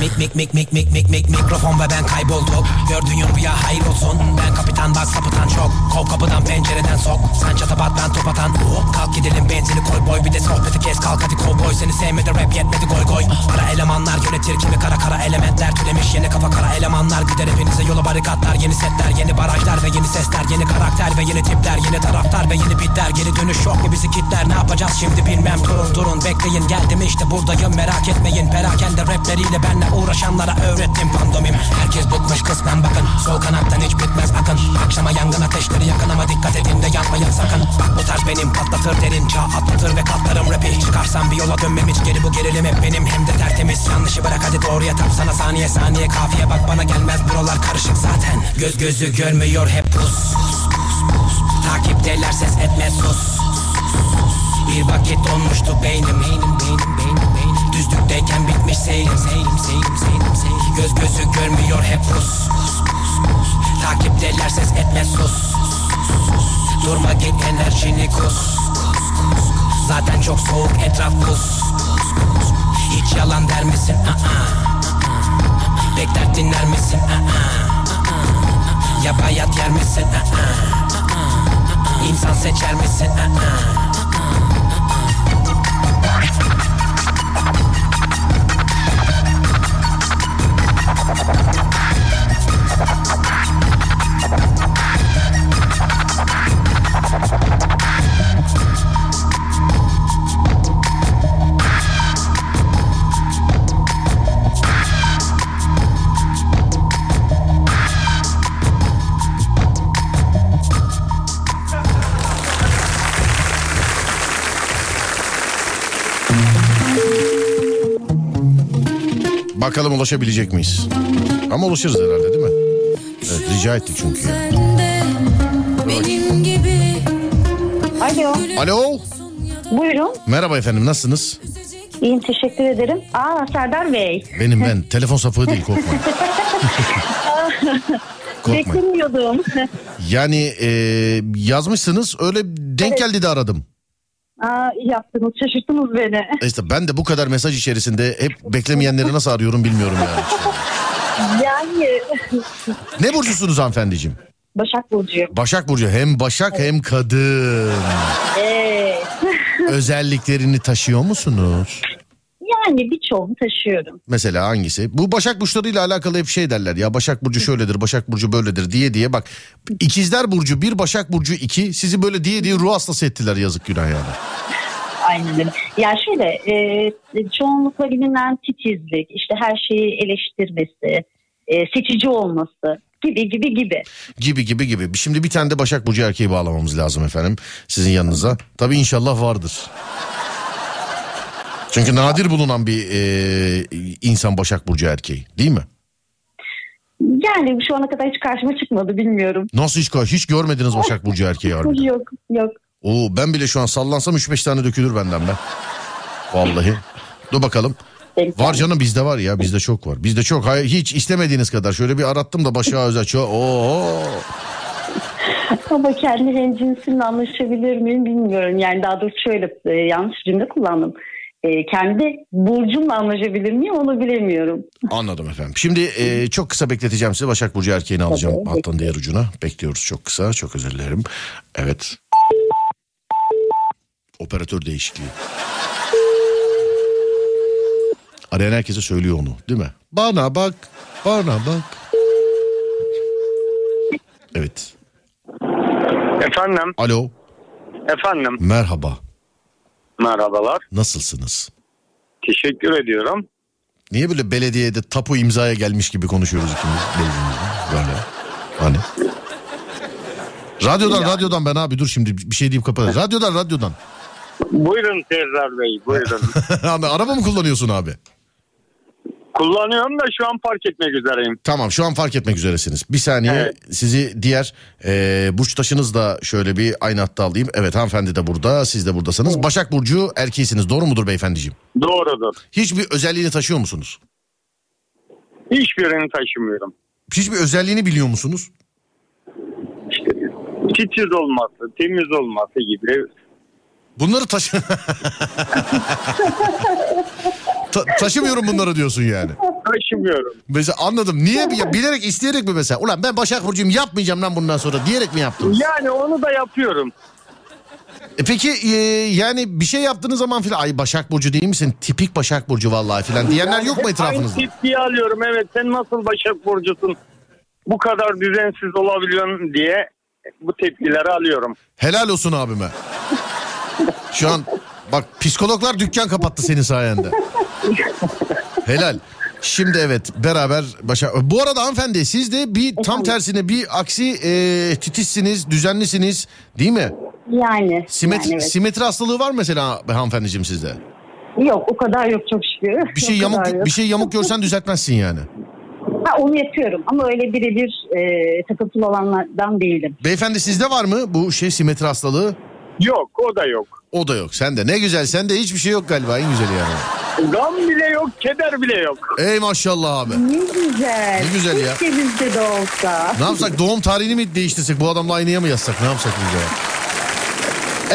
Mik mik mik mik mik mik mik mikrofon ve ben kaybolduk Gördüğün rüya hayır olsun. Ben kapitan bak sapıtan çok. Kov kapıdan pencereden sok. Sen çatapat ben top atan. Hop kalk gidelim benzini koy boy. Bir de sohbeti kes kalk hadi kovboy. Seni sevmedi rap yetmedi goy goy. Para elemanlar yönetir kimi kara kara elementler Türemiş yeni kafa kara elemanlar Gider hepinize. Yola barikatlar Yeni setler yeni barajlar ve yeni sesler. Yeni karakter ve yeni tipler Yeni taraftar ve yeni bitler. Geri dönüş yok mu bizi kitler? Ne yapacağız şimdi bilmem. Durun durun bekleyin. Geldim işte buradayım. Merak etmeyin. Perakende rapleriyle benle uğraşanlara öğrettim pandomim. Herkes bıkmış kısmen bakın. Sol kanattan hiç bitmez akın Akşama yangın ateşleri yakın ama dikkat edin de yanmayın sakın. Bak bu tarz benim patlatır derin çağ atlatır ve katlarım. Rapi Çıkarsam bir yola dönmem. Hiç geri bu gerilim hep benim. Hem de tertemiz. Yanlışı bırak hadi doğruya tap sana saniye saniye. Kafiye bak bana gelmez. Buralar karışık zaten. Göz gözü görmüyor hep pus. Takipteler ses etme sus. Bir vakit donmuştu beynim Beynim beynim beynim beynim Düzlükteyken bitmiş seyrim Seyrim seyrim seyrim seyrim Göz gözü görmüyor hep pus Takipteler ses etme sus Durma git enerjini kus Zaten çok soğuk etraf buz Hiç yalan der misin? Bekler dinler misin? Ya bayat yer misin? İnsan seçer misin? Bakalım ulaşabilecek miyiz? Ama ulaşırız herhalde değil mi? Evet, rica ettik çünkü. Benim gibi Alo. Alo. Buyurun. Merhaba efendim nasılsınız? İyiyim teşekkür ederim. Aa Serdar Bey. Benim ben. Telefon sapığı değil korkmayın. korkmayın. Beklemiyordum. Yani e, yazmışsınız öyle denk geldi de aradım. Aa iyi yaptınız. Şaşırttınız beni. E İşte ben de bu kadar mesaj içerisinde hep beklemeyenleri nasıl arıyorum bilmiyorum yani. Yani Ne burcusunuz hanımefendiciğim? Başak Burcu'yum. Başak Burcu hem Başak hem kadın. Evet. Özelliklerini taşıyor musunuz? Yani birçoğunu taşıyorum. Mesela hangisi? Bu Başak burçlarıyla alakalı hep şey derler ya Başak Burcu şöyledir, Başak Burcu böyledir diye diye bak. İkizler Burcu bir, Başak Burcu iki sizi böyle diye diye ruh hastası ettiler yazık günah yani. Aynen öyle. Ya şöyle e, çoğunlukla bilinen titizlik, işte her şeyi eleştirmesi, e, seçici olması gibi gibi gibi. Gibi gibi gibi. Şimdi bir tane de Başak Burcu erkeği bağlamamız lazım efendim sizin yanınıza. Tabii inşallah vardır. Çünkü nadir bulunan bir e, insan Başak Burcu erkeği değil mi? Yani şu ana kadar hiç karşıma çıkmadı bilmiyorum. Nasıl hiç, hiç görmediniz Başak Burcu erkeği harbiden? Yok yok. Oo, ben bile şu an sallansam 3-5 tane dökülür benden ben. Vallahi. Dur bakalım. Var canım bizde var ya bizde çok var. Bizde çok hayır, hiç istemediğiniz kadar şöyle bir arattım da başa özel çok. Oo. Ama kendi hemcinsimle anlaşabilir miyim bilmiyorum. Yani daha doğrusu şöyle e, yanlış cümle kullandım. E, kendi burcumla anlaşabilir miyim onu bilemiyorum. Anladım efendim. Şimdi e, çok kısa bekleteceğim size. Başak Burcu erkeğini alacağım Tabii, hattın diğer ucuna. Bekliyoruz çok kısa. Çok özür dilerim. Evet. Operatör değişikliği. Arayan herkese söylüyor onu değil mi? Bana bak, bana bak. Evet. Efendim, Alo. efendim. Merhaba. Merhabalar. Nasılsınız? Teşekkür ediyorum. Niye böyle belediyede tapu imzaya gelmiş gibi konuşuyoruz ikimiz? Böyle. Hani. Radyodan radyodan ben abi dur şimdi bir şey deyip kapat. Radyodan radyodan. Buyurun Serdar Bey, buyurun. Araba mı kullanıyorsun abi? Kullanıyorum da şu an park etmek üzereyim. Tamam şu an fark etmek üzeresiniz. Bir saniye Evet. sizi diğer e, burçtaşınız da şöyle bir aynı hatta alayım. Evet hanımefendi de burada siz de buradasınız. Başak Burcu erkeğisiniz doğru mudur beyefendiciğim? Doğrudur. Hiçbir özelliğini taşıyor musunuz? Hiçbirini taşımıyorum. Hiçbir özelliğini biliyor musunuz? İşte titiz olması, temiz olması gibi. Bunları taşı... Ta- taşımıyorum bunları diyorsun yani. Taşımıyorum. Mesela anladım. Niye? Ya bilerek isteyerek mi mesela? Ulan ben Başak Burcu'yum yapmayacağım lan bundan sonra diyerek mi yaptınız? Yani onu da yapıyorum. E peki e, yani bir şey yaptığınız zaman filan ay Başak Burcu değil misin? Tipik Başak Burcu vallahi filan diyenler yok mu etrafınızda? Aynı tepkiyi alıyorum. Evet sen nasıl Başak Burcu'sun? Bu kadar düzensiz olabiliyorsun diye bu tepkileri alıyorum. Helal olsun abime. Şu an bak psikologlar dükkan kapattı senin sayende. Helal. Şimdi evet beraber başa... Bu arada hanımefendi siz de bir tam Efendim? tersine bir aksi e, titizsiniz, düzenlisiniz değil mi? Yani. Simet, yani evet. Simetri hastalığı var mesela hanımefendiciğim sizde. Yok o kadar yok çok şükür. Bir şey O yamuk bir şey yamuk görsen düzeltmezsin yani. Ha, onu yapıyorum ama öyle birebir e, takıntılı olanlardan değilim. Beyefendi sizde var mı bu şey simetri hastalığı? Yok o da yok. O da yok. Sende ne güzel. Sende hiçbir şey yok galiba. En güzeli yani. Gam bile yok, keder bile yok. Ey maşallah abi. Ne güzel. Ne güzel ya. Keşke bizde de olsa. Ne yapsak doğum tarihini mi değiştirsek bu adamla aynıya mı yazsak ne yapsak biz ya?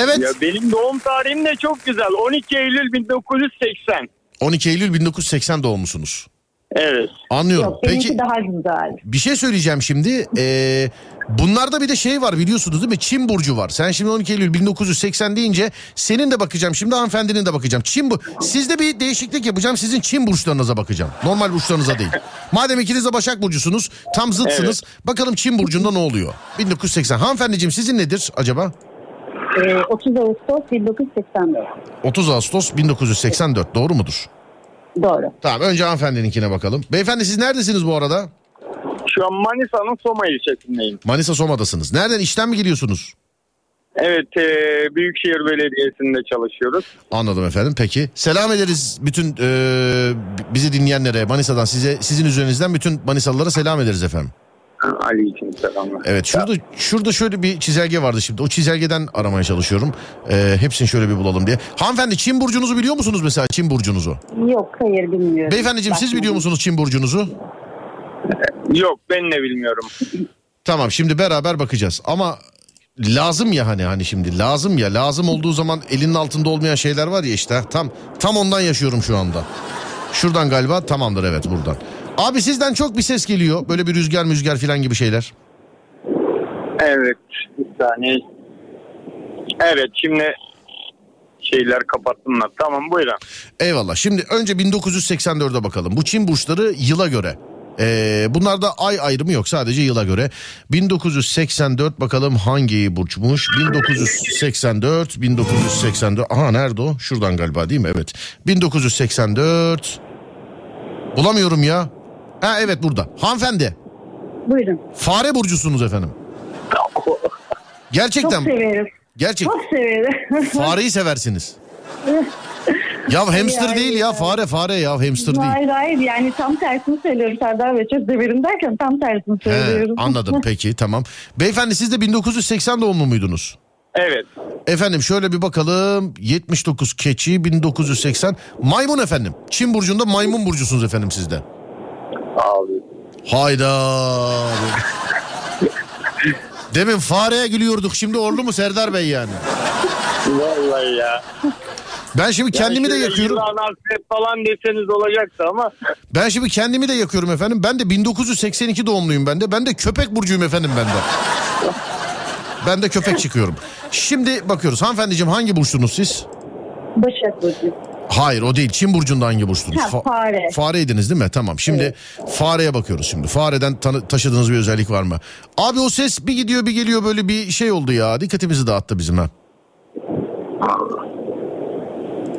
Evet. Ya benim doğum tarihim de çok güzel. 12 Eylül 1980. 12 Eylül 1980 doğumlusunuz. Evet. Anlıyorum. Yok benimki Peki daha güzel. bir şey söyleyeceğim şimdi. Ee, bunlarda bir de şey var biliyorsunuz değil mi? Çin burcu var. Sen şimdi 12 Eylül 1980 deyince senin de bakacağım şimdi hanımefendinin de bakacağım. Çin bu. Sizde bir değişiklik yapacağım. Sizin Çin burçlarınıza bakacağım. Normal burçlarınıza değil. Madem ikiniz de Başak burcusunuz, tam zıtsınız. Bakalım Çin burcunda ne oluyor? 1980. Hanımefendiciğim sizin nedir acaba? E, 30 Ağustos 1984. 30 Ağustos 1984 doğru mudur? Doğru. Tamam önce hanımefendininkine bakalım. Beyefendi siz neredesiniz bu arada? Şu an Manisa'nın Soma ilçesindeyim. Manisa Soma'dasınız. Nereden işten mi gidiyorsunuz? Evet, e, Büyükşehir Belediyesi'nde çalışıyoruz. Anladım efendim. Peki. Selam ederiz bütün e, bizi dinleyenlere Manisa'dan size sizin üzerinizden bütün Manisalılara selam ederiz efendim. İçin selamlar. Evet şurada şurada şöyle bir çizelge vardı şimdi. O çizelgeden aramaya çalışıyorum. E, hepsini şöyle bir bulalım diye. Hanımefendi Çin burcunuzu biliyor musunuz mesela Çin burcunuzu? Yok hayır bilmiyorum. Beyefendiciğim siz biliyor musunuz Çin burcunuzu? Yok, ben de bilmiyorum. Tamam şimdi beraber bakacağız ama lazım ya hani hani şimdi lazım ya lazım olduğu zaman elinin altında olmayan şeyler var ya işte tam tam ondan yaşıyorum şu anda. Şuradan galiba tamamdır evet buradan. Abi sizden çok bir ses geliyor böyle bir rüzgar müzgar falan gibi şeyler. Evet, bir saniye. Evet, şimdi şeyler kapattımlar. Tamam, buyurun. Eyvallah şimdi önce 1984'e bakalım bu Çin burçları yıla göre. Ee, bunlarda ay ayrımı yok sadece yıla göre. 1984 bakalım hangi burçmuş? 1984, 1984. Aha nerede o? Şuradan galiba değil mi? Evet. 1984. Bulamıyorum ya. Ha evet burada. Hanımefendi. Buyurun. Fare burcusunuz efendim. Çok Gerçekten. severiz. Gerçek. Çok severiz. Fareyi seversiniz. Ya hamster Ay, değil ya fare fare ya hamster değil. hayır hayır yani tam tersini söylüyorum Serdar Bey. Çok severim derken tam tersini He, söylüyorum. anladım peki tamam. Beyefendi siz de 1980 doğumlu muydunuz? Evet, Efendim şöyle bir bakalım. 79 keçi 1980. Maymun efendim. Çin burcunda maymun burcusunuz efendim sizde. Abi. Hayda. Demin fareye gülüyorduk şimdi orlu mu Serdar Bey yani? Vallahi ya. Ben şimdi kendimi de şöyle yakıyorum. Akrep falan deseniz olacaktı ama Ben şimdi kendimi de yakıyorum efendim. Ben de 1982 doğumluyum ben de. Ben de köpek burcuyum efendim ben de. Ben de köpek çıkıyorum. Şimdi bakıyoruz. Hanımefendiciğim hangi burçsunuz siz? Başak Burcu. Hayır o değil. Çin burcunda hangi burçtunuz? Ha, fare. Fareydiniz değil mi? Tamam. Şimdi fareye bakıyoruz şimdi. Fareden tanı- taşıdığınız bir özellik var mı? Abi o ses bir gidiyor bir geliyor böyle bir şey oldu ya. Dikkatimizi dağıttı bizim ha.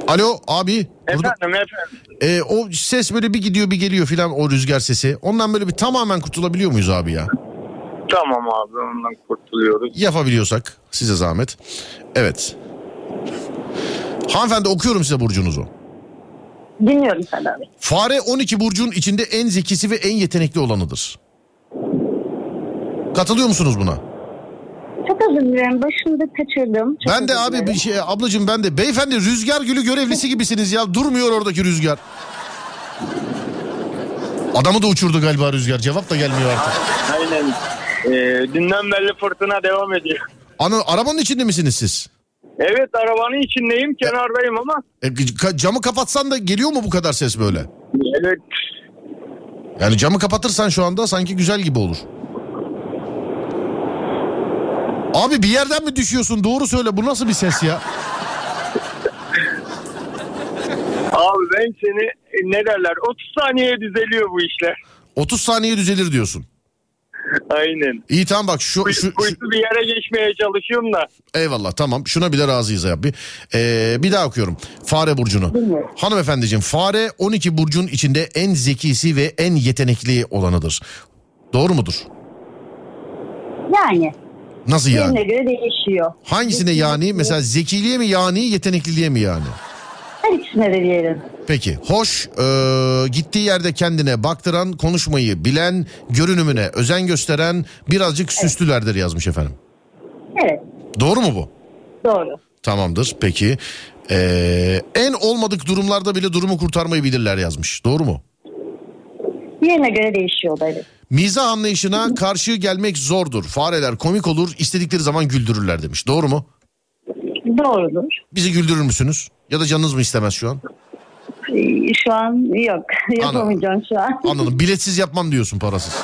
Alo abi. Burada, Efendim efendim. e, o ses böyle bir gidiyor bir geliyor filan o rüzgar sesi. Ondan böyle bir tamamen kurtulabiliyor muyuz abi ya? Tamam abi ondan kurtuluyoruz. Yapabiliyorsak size zahmet. Evet. Hanımefendi okuyorum size burcunuzu. Dinliyorum Serdar Bey. Fare 12 burcun içinde en zekisi ve en yetenekli olanıdır. Katılıyor musunuz buna? Çok özür dilerim. Başında kaçırdım. Çok ben de özür abi dilerim. bir şey ablacığım ben de beyefendi rüzgar gülü görevlisi gibisiniz ya. Durmuyor oradaki rüzgar. Adamı da uçurdu galiba rüzgar. Cevap da gelmiyor artık. Aynen. Ee, dünden belli fırtına devam ediyor. Ana arabanın içinde misiniz siz? Evet arabanın içindeyim kenardayım ama. E, camı kapatsan da geliyor mu bu kadar ses böyle? Evet. Yani camı kapatırsan şu anda sanki güzel gibi olur. Abi bir yerden mi düşüyorsun? Doğru söyle. Bu nasıl bir ses ya? Abi ben seni ne derler 30 saniye düzeliyor bu işler. 30 saniye düzelir diyorsun. Aynen. İyi tamam bak şu, şu, şu bir yere geçmeye çalışıyorum da. eyvallah tamam şuna bile razıyız abi. Ee, bir daha okuyorum. Fare burcunu. Hanımefendiciğim fare 12 burcun içinde en zekisi ve en yetenekli olanıdır. Doğru mudur? Yani. Nasıl yani? göre değişiyor. Hangisine yani? Mesela zekiliğe mi yani, yetenekliliğe mi yani? Her ikisine de diyelim. Peki hoş ee, gittiği yerde kendine baktıran konuşmayı bilen görünümüne özen gösteren birazcık süslülerdir yazmış efendim. Evet. Doğru mu bu? Doğru. Tamamdır peki. Ee, en olmadık durumlarda bile durumu kurtarmayı bilirler yazmış. Doğru mu? Yerine göre değişiyor evet. Mizah anlayışına karşı gelmek zordur. Fareler komik olur istedikleri zaman güldürürler demiş. Doğru mu? Doğrudur. Bizi güldürür müsünüz? Ya da canınız mı istemez şu an? Şu an yok. Yapamayacağım şu an. Anladım. Biletsiz yapmam diyorsun parasız.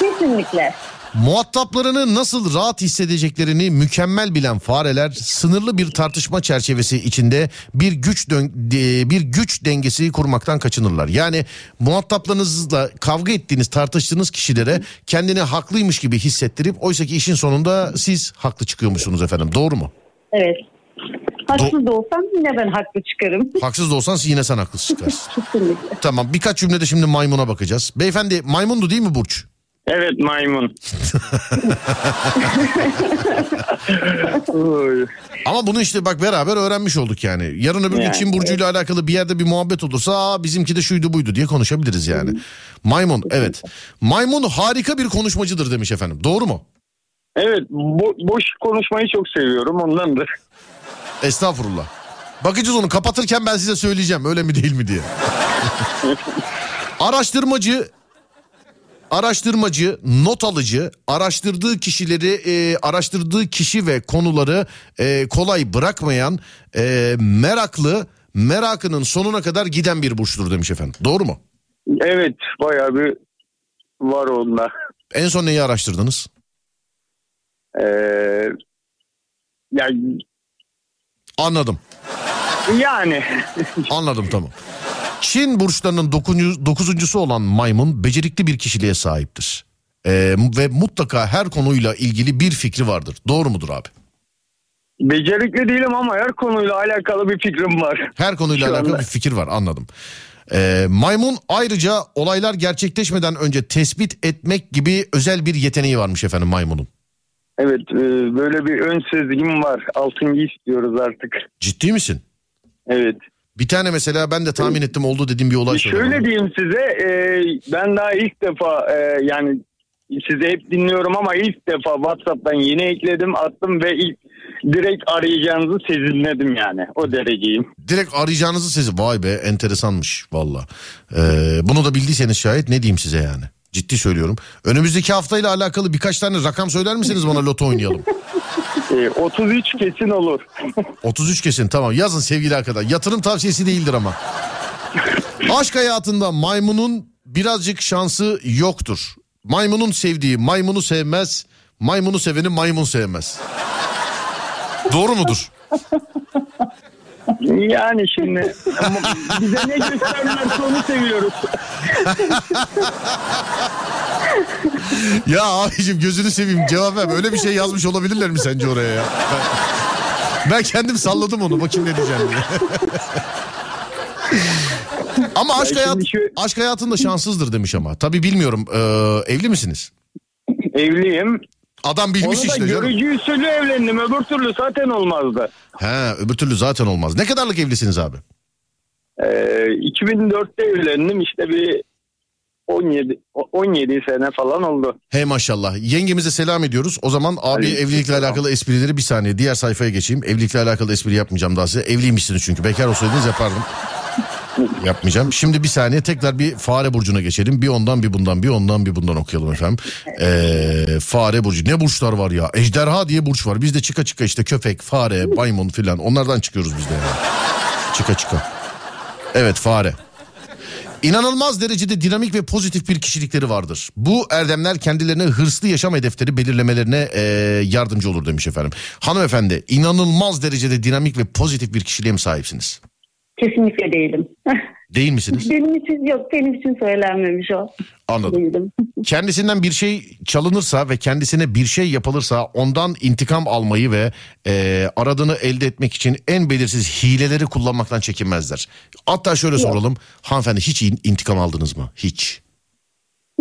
Kesinlikle. Muhataplarını nasıl rahat hissedeceklerini mükemmel bilen fareler sınırlı bir tartışma çerçevesi içinde bir güç de- bir güç dengesi kurmaktan kaçınırlar. Yani muhataplarınızla kavga ettiğiniz, tartıştığınız kişilere kendini haklıymış gibi hissettirip oysaki işin sonunda siz haklı çıkıyormuşsunuz efendim. Doğru mu? Evet. Haksız da olsam yine ben haklı çıkarım. Haksız da olsan yine sen haklısın çıkarsın. Kesinlikle. tamam birkaç cümlede şimdi maymuna bakacağız. Beyefendi maymundu değil mi Burç? Evet maymun. Oy. Ama bunu işte bak beraber öğrenmiş olduk yani. Yarın öbür gün Yani, Çin burcuyla alakalı bir yerde bir muhabbet olursa Aa, bizimki de şuydu buydu diye konuşabiliriz yani. Maymun evet. Maymun harika bir konuşmacıdır demiş efendim. Doğru mu? evet bo- boş konuşmayı çok seviyorum ondandır. Estağfurullah. Bakacağız onu kapatırken ben size söyleyeceğim öyle mi değil mi diye. Araştırmacı araştırmacı, not alıcı, araştırdığı kişileri, e, araştırdığı kişi ve konuları e, kolay bırakmayan, e, meraklı, merakının sonuna kadar giden bir burçtur demiş efendim. Doğru mu? Evet bayağı bir var onda. En son neyi araştırdınız? Ee, ya, Anladım. yani Anladım tamam. Çin burçlarının dokuz, dokuzuncusu olan maymun becerikli bir kişiliğe sahiptir. Ee, ve mutlaka her konuyla ilgili bir fikri vardır. Doğru mudur abi? becerikli değilim ama her konuyla alakalı bir fikrim var. Her konuyla Şu alakalı anda. bir fikir var anladım. Ee, maymun ayrıca olaylar gerçekleşmeden önce tespit etmek gibi özel bir yeteneği varmış efendim maymunun. Evet e, böyle bir ön sezgim var. Altıncı istiyoruz artık. Ciddi misin? Evet. Bir tane mesela ben de tahmin ettim oldu dediğim bir olay söyle Şöyle diyeyim size e, ben daha ilk defa e, yani sizi hep dinliyorum ama ilk defa WhatsApp'tan yeni ekledim attım ve ilk direkt arayacağınızı sezinledim yani o dereceyim. Direkt arayacağınızı sesi vay be enteresanmış valla. Ee, bunu da bildiyseniz şayet ne diyeyim size yani. Ciddi söylüyorum. Önümüzdeki haftayla alakalı birkaç tane rakam söyler misiniz bana loto oynayalım? E, 33 kesin olur. 33 kesin tamam yazın sevgili arkadaşlar. Yatırım tavsiyesi değildir ama. Aşk hayatında maymunun birazcık şansı yoktur. Maymunun sevdiği maymunu sevmez. Maymunu seveni maymun sevmez. Doğru mudur? Yani şimdi ama bize ne gösterirlerse onu seviyoruz. Ya abicim gözünü seveyim cevap ver. Öyle bir şey yazmış olabilirler mi sence oraya ya? Ben, kendim salladım onu bakayım ne diyeceğim diye. ama aşk, hayat, şu- aşk hayatında şanssızdır demiş ama. Tabii bilmiyorum. Ee, evli misiniz? Evliyim. Adam bilmiş Onu da işte canım. görücü usulü evlendim. Öbür türlü zaten olmazdı. He, öbür türlü zaten olmaz. Ne kadarlık evlisiniz abi? Ee, 2004'te evlendim. İşte bir 17 17 sene falan oldu. Hey maşallah. Yengemize selam ediyoruz. O zaman abi Aleyküm evlilikle selam. alakalı esprileri bir saniye diğer sayfaya geçeyim. Evlilikle alakalı espri yapmayacağım daha size. Evliymişsiniz çünkü. Bekar olsaydınız yapardım. Yapmayacağım. Şimdi bir saniye tekrar bir fare burcuna geçelim. Bir ondan bir bundan bir ondan bir bundan okuyalım efendim. Ee, fare burcu. Ne burçlar var ya? Ejderha diye burç var. Biz de çıka çıka işte köpek, fare, maymun filan onlardan çıkıyoruz biz de yani. Çıka çıka. Evet fare. İnanılmaz derecede dinamik ve pozitif bir kişilikleri vardır. Bu erdemler kendilerine hırslı yaşam hedefleri belirlemelerine e, yardımcı olur demiş efendim. Hanımefendi inanılmaz derecede dinamik ve pozitif bir kişiliğe mi sahipsiniz? Kesinlikle değilim. Değil misiniz? benim için yok benim için söylenmemiş o. Anladım. Kendisinden bir şey çalınırsa ve kendisine bir şey yapılırsa ondan intikam almayı ve e, aradığını elde etmek için en belirsiz hileleri kullanmaktan çekinmezler. Hatta şöyle soralım. Hanımefendi hiç in- intikam aldınız mı? Hiç.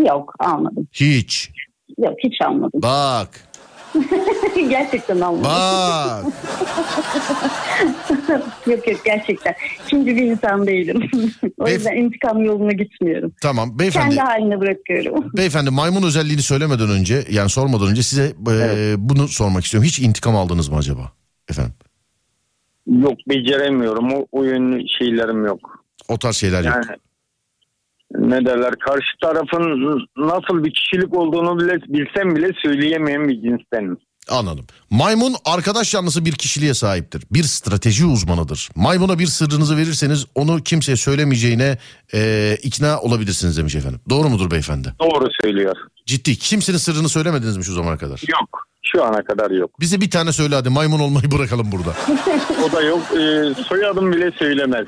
Yok almadım. Hiç. Yok hiç almadım. Bak. gerçekten almadım. Bak. yok yok gerçekten. Şimdi bir insan değilim. o Beyef- yüzden intikam yoluna gitmiyorum. Tamam beyefendi. Kendi haline bırakıyorum. Beyefendi maymun özelliğini söylemeden önce yani sormadan önce size e, bunu sormak istiyorum. Hiç intikam aldınız mı acaba? Efendim Yok beceremiyorum. O, o yönlü şeylerim yok. o tarz şeyler yok. Ne derler karşı tarafın nasıl bir kişilik olduğunu bile bilsem bile söyleyemeyen bir cinstenim. Anladım. Maymun arkadaş yanlısı bir kişiliğe sahiptir. Bir strateji uzmanıdır. Maymuna bir sırrınızı verirseniz onu kimseye söylemeyeceğine e, ikna olabilirsiniz demiş efendim. Doğru mudur beyefendi? Doğru söylüyor. Ciddi. Kimsenin sırrını söylemediniz mi şu zamana kadar? Yok. Şu ana kadar yok. Bize bir tane söyle hadi maymun olmayı bırakalım burada. O da yok. Ee, soyadım bile söylemez.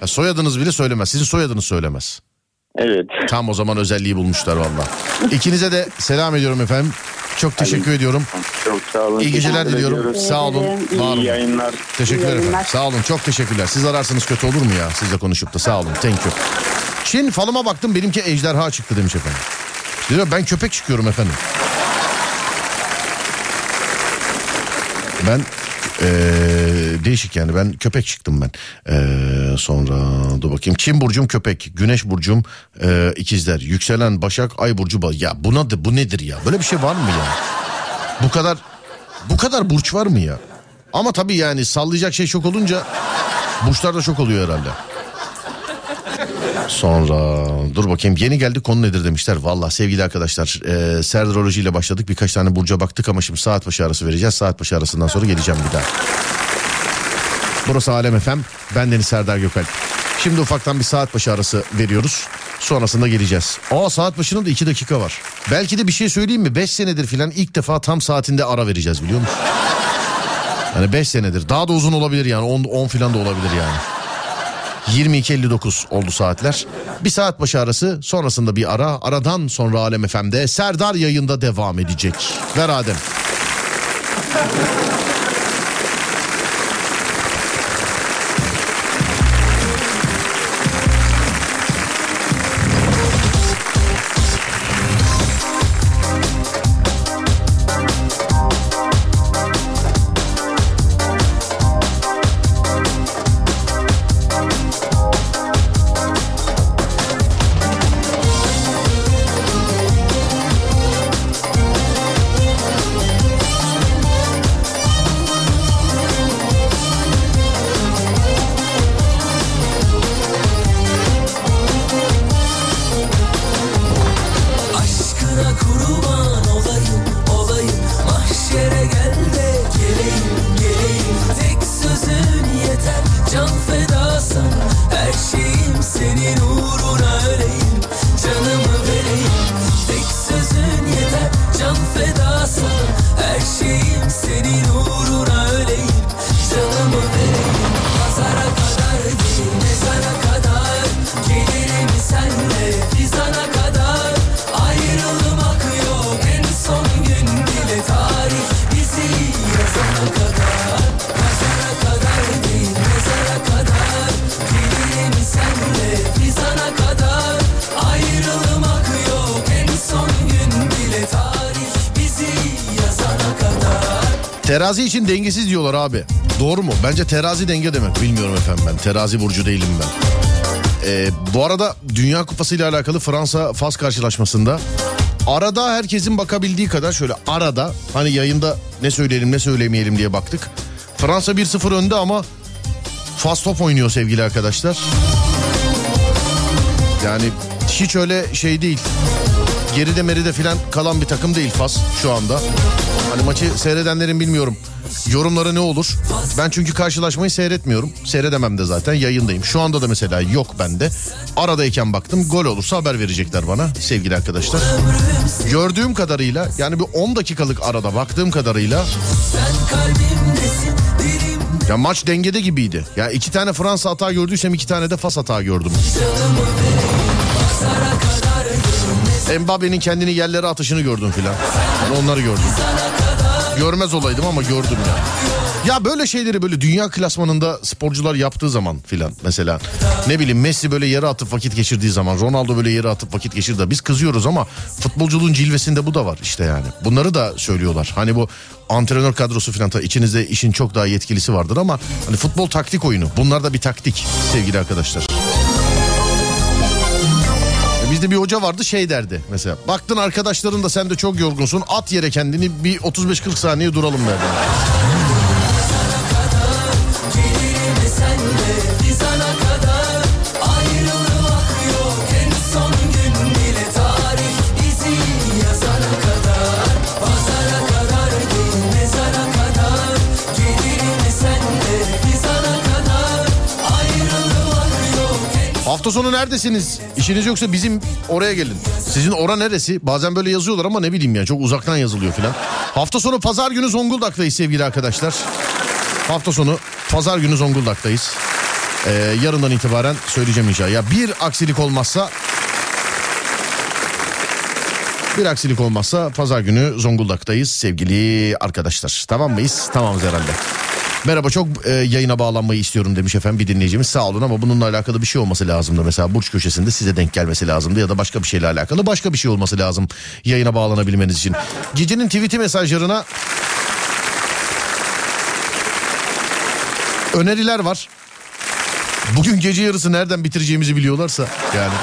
Ya soyadınız bile söylemez. Sizin soyadınız söylemez. Evet. Tam o zaman özelliği bulmuşlar valla. İkinize de selam ediyorum efendim. Çok teşekkür ediyorum. Çok sağ olun. İyi geceler diliyorum. ediyoruz. Sağ olun. ederim. Var olun. İyi yayınlar. Teşekkürler İyi efendim. yayınlar. Sağ olun. Çok teşekkürler. Siz ararsanız kötü olur mu ya? Sizle konuşup da sağ olun. Thank you. Çin falıma baktım benimki ejderha çıktı demiş efendim. Diyor ben köpek çıkıyorum efendim. Ben eee, değişik yani ben köpek çıktım ben. Eee, sonra dur bakayım. Çin burcum köpek, güneş burcum eee, ikizler, yükselen başak, ay burcu bal. Ya buna da bu nedir ya? Böyle bir şey var mı ya? Bu kadar bu kadar burç var mı ya? Ama tabii yani sallayacak şey çok olunca burçlar da çok oluyor herhalde. Sonra dur bakayım yeni geldi konu nedir demişler. Valla sevgili arkadaşlar e, serdiroloji ile başladık birkaç tane burca baktık ama şimdi saat başı arası vereceğiz. Saat başı arasından sonra geleceğim bir daha. Burası Alem FM. Ben Deniz Serdar Gökalp. Şimdi ufaktan bir saat başı arası veriyoruz. Sonrasında geleceğiz. Aa saat başının da iki dakika var. Belki de bir şey söyleyeyim mi? Beş senedir filan ilk defa tam saatinde ara vereceğiz biliyor musun? Yani 5 senedir. Daha da uzun olabilir yani. 10 10 filan da olabilir yani. 22.59 oldu saatler. Bir saat başı arası sonrasında bir ara. Aradan sonra Alem FM'de Serdar yayında devam edecek. Ver Adem. Terazi için dengesiz diyorlar abi. Doğru mu? Bence terazi denge demek. Bilmiyorum efendim ben. Terazi burcu değilim ben. Ee, bu arada Dünya Kupası ile alakalı Fransa-Fas karşılaşmasında arada herkesin bakabildiği kadar şöyle arada hani yayında ne söyleyelim ne söylemeyelim diye baktık. Fransa 1-0 önde ama Fas top oynuyor sevgili arkadaşlar. Yani hiç öyle şey değil. Geride meride filan kalan bir takım değil Fas şu anda. Hani maçı seyredenlerin bilmiyorum yorumları ne olur. Ben çünkü karşılaşmayı seyretmiyorum. Seyredemem de zaten yayındayım. Şu anda da mesela yok bende. Aradayken baktım gol olursa haber verecekler bana sevgili arkadaşlar. Gördüğüm kadarıyla yani bir 10 dakikalık arada baktığım kadarıyla ya maç dengede gibiydi. Ya iki tane Fransa hata gördüysem iki tane de Fas hata gördüm. Mbappe'nin kendini yerlere atışını gördüm filan. Yani onları gördüm. Görmez olaydım ama gördüm ya. Ya böyle şeyleri böyle dünya klasmanında sporcular yaptığı zaman filan mesela ne bileyim Messi böyle yere atıp vakit geçirdiği zaman Ronaldo böyle yere atıp vakit geçirdi. Biz kızıyoruz ama futbolculuğun cilvesinde bu da var işte yani. Bunları da söylüyorlar. Hani bu antrenör kadrosu filan içinizde işin çok daha yetkilisi vardır ama hani futbol taktik oyunu. Bunlar da bir taktik sevgili arkadaşlar. Bizde bir hoca vardı şey derdi mesela. Baktın arkadaşların da sen de çok yorgunsun. At yere kendini bir 35-40 saniye duralım derdi. Hafta sonu neredesiniz? İşiniz yoksa bizim oraya gelin. Sizin ora neresi? Bazen böyle yazıyorlar ama ne bileyim ya çok uzaktan yazılıyor filan. Hafta sonu pazar günü Zonguldak'tayız sevgili arkadaşlar. Hafta sonu pazar günü Zonguldak'tayız. Ee, yarından itibaren söyleyeceğim inşallah. Ya bir aksilik olmazsa bir aksilik olmazsa pazar günü Zonguldak'tayız sevgili arkadaşlar. Tamam mıyız? Tamamız herhalde. Merhaba çok e, yayına bağlanmayı istiyorum demiş efendim bir dinleyicimiz. Sağ olun ama bununla alakalı bir şey olması lazımdı. Mesela burç köşesinde size denk gelmesi lazımdı ya da başka bir şeyle alakalı başka bir şey olması lazım yayına bağlanabilmeniz için. Gecenin tweet'i mesajlarına öneriler var. Bugün gece yarısı nereden bitireceğimizi biliyorlarsa yani.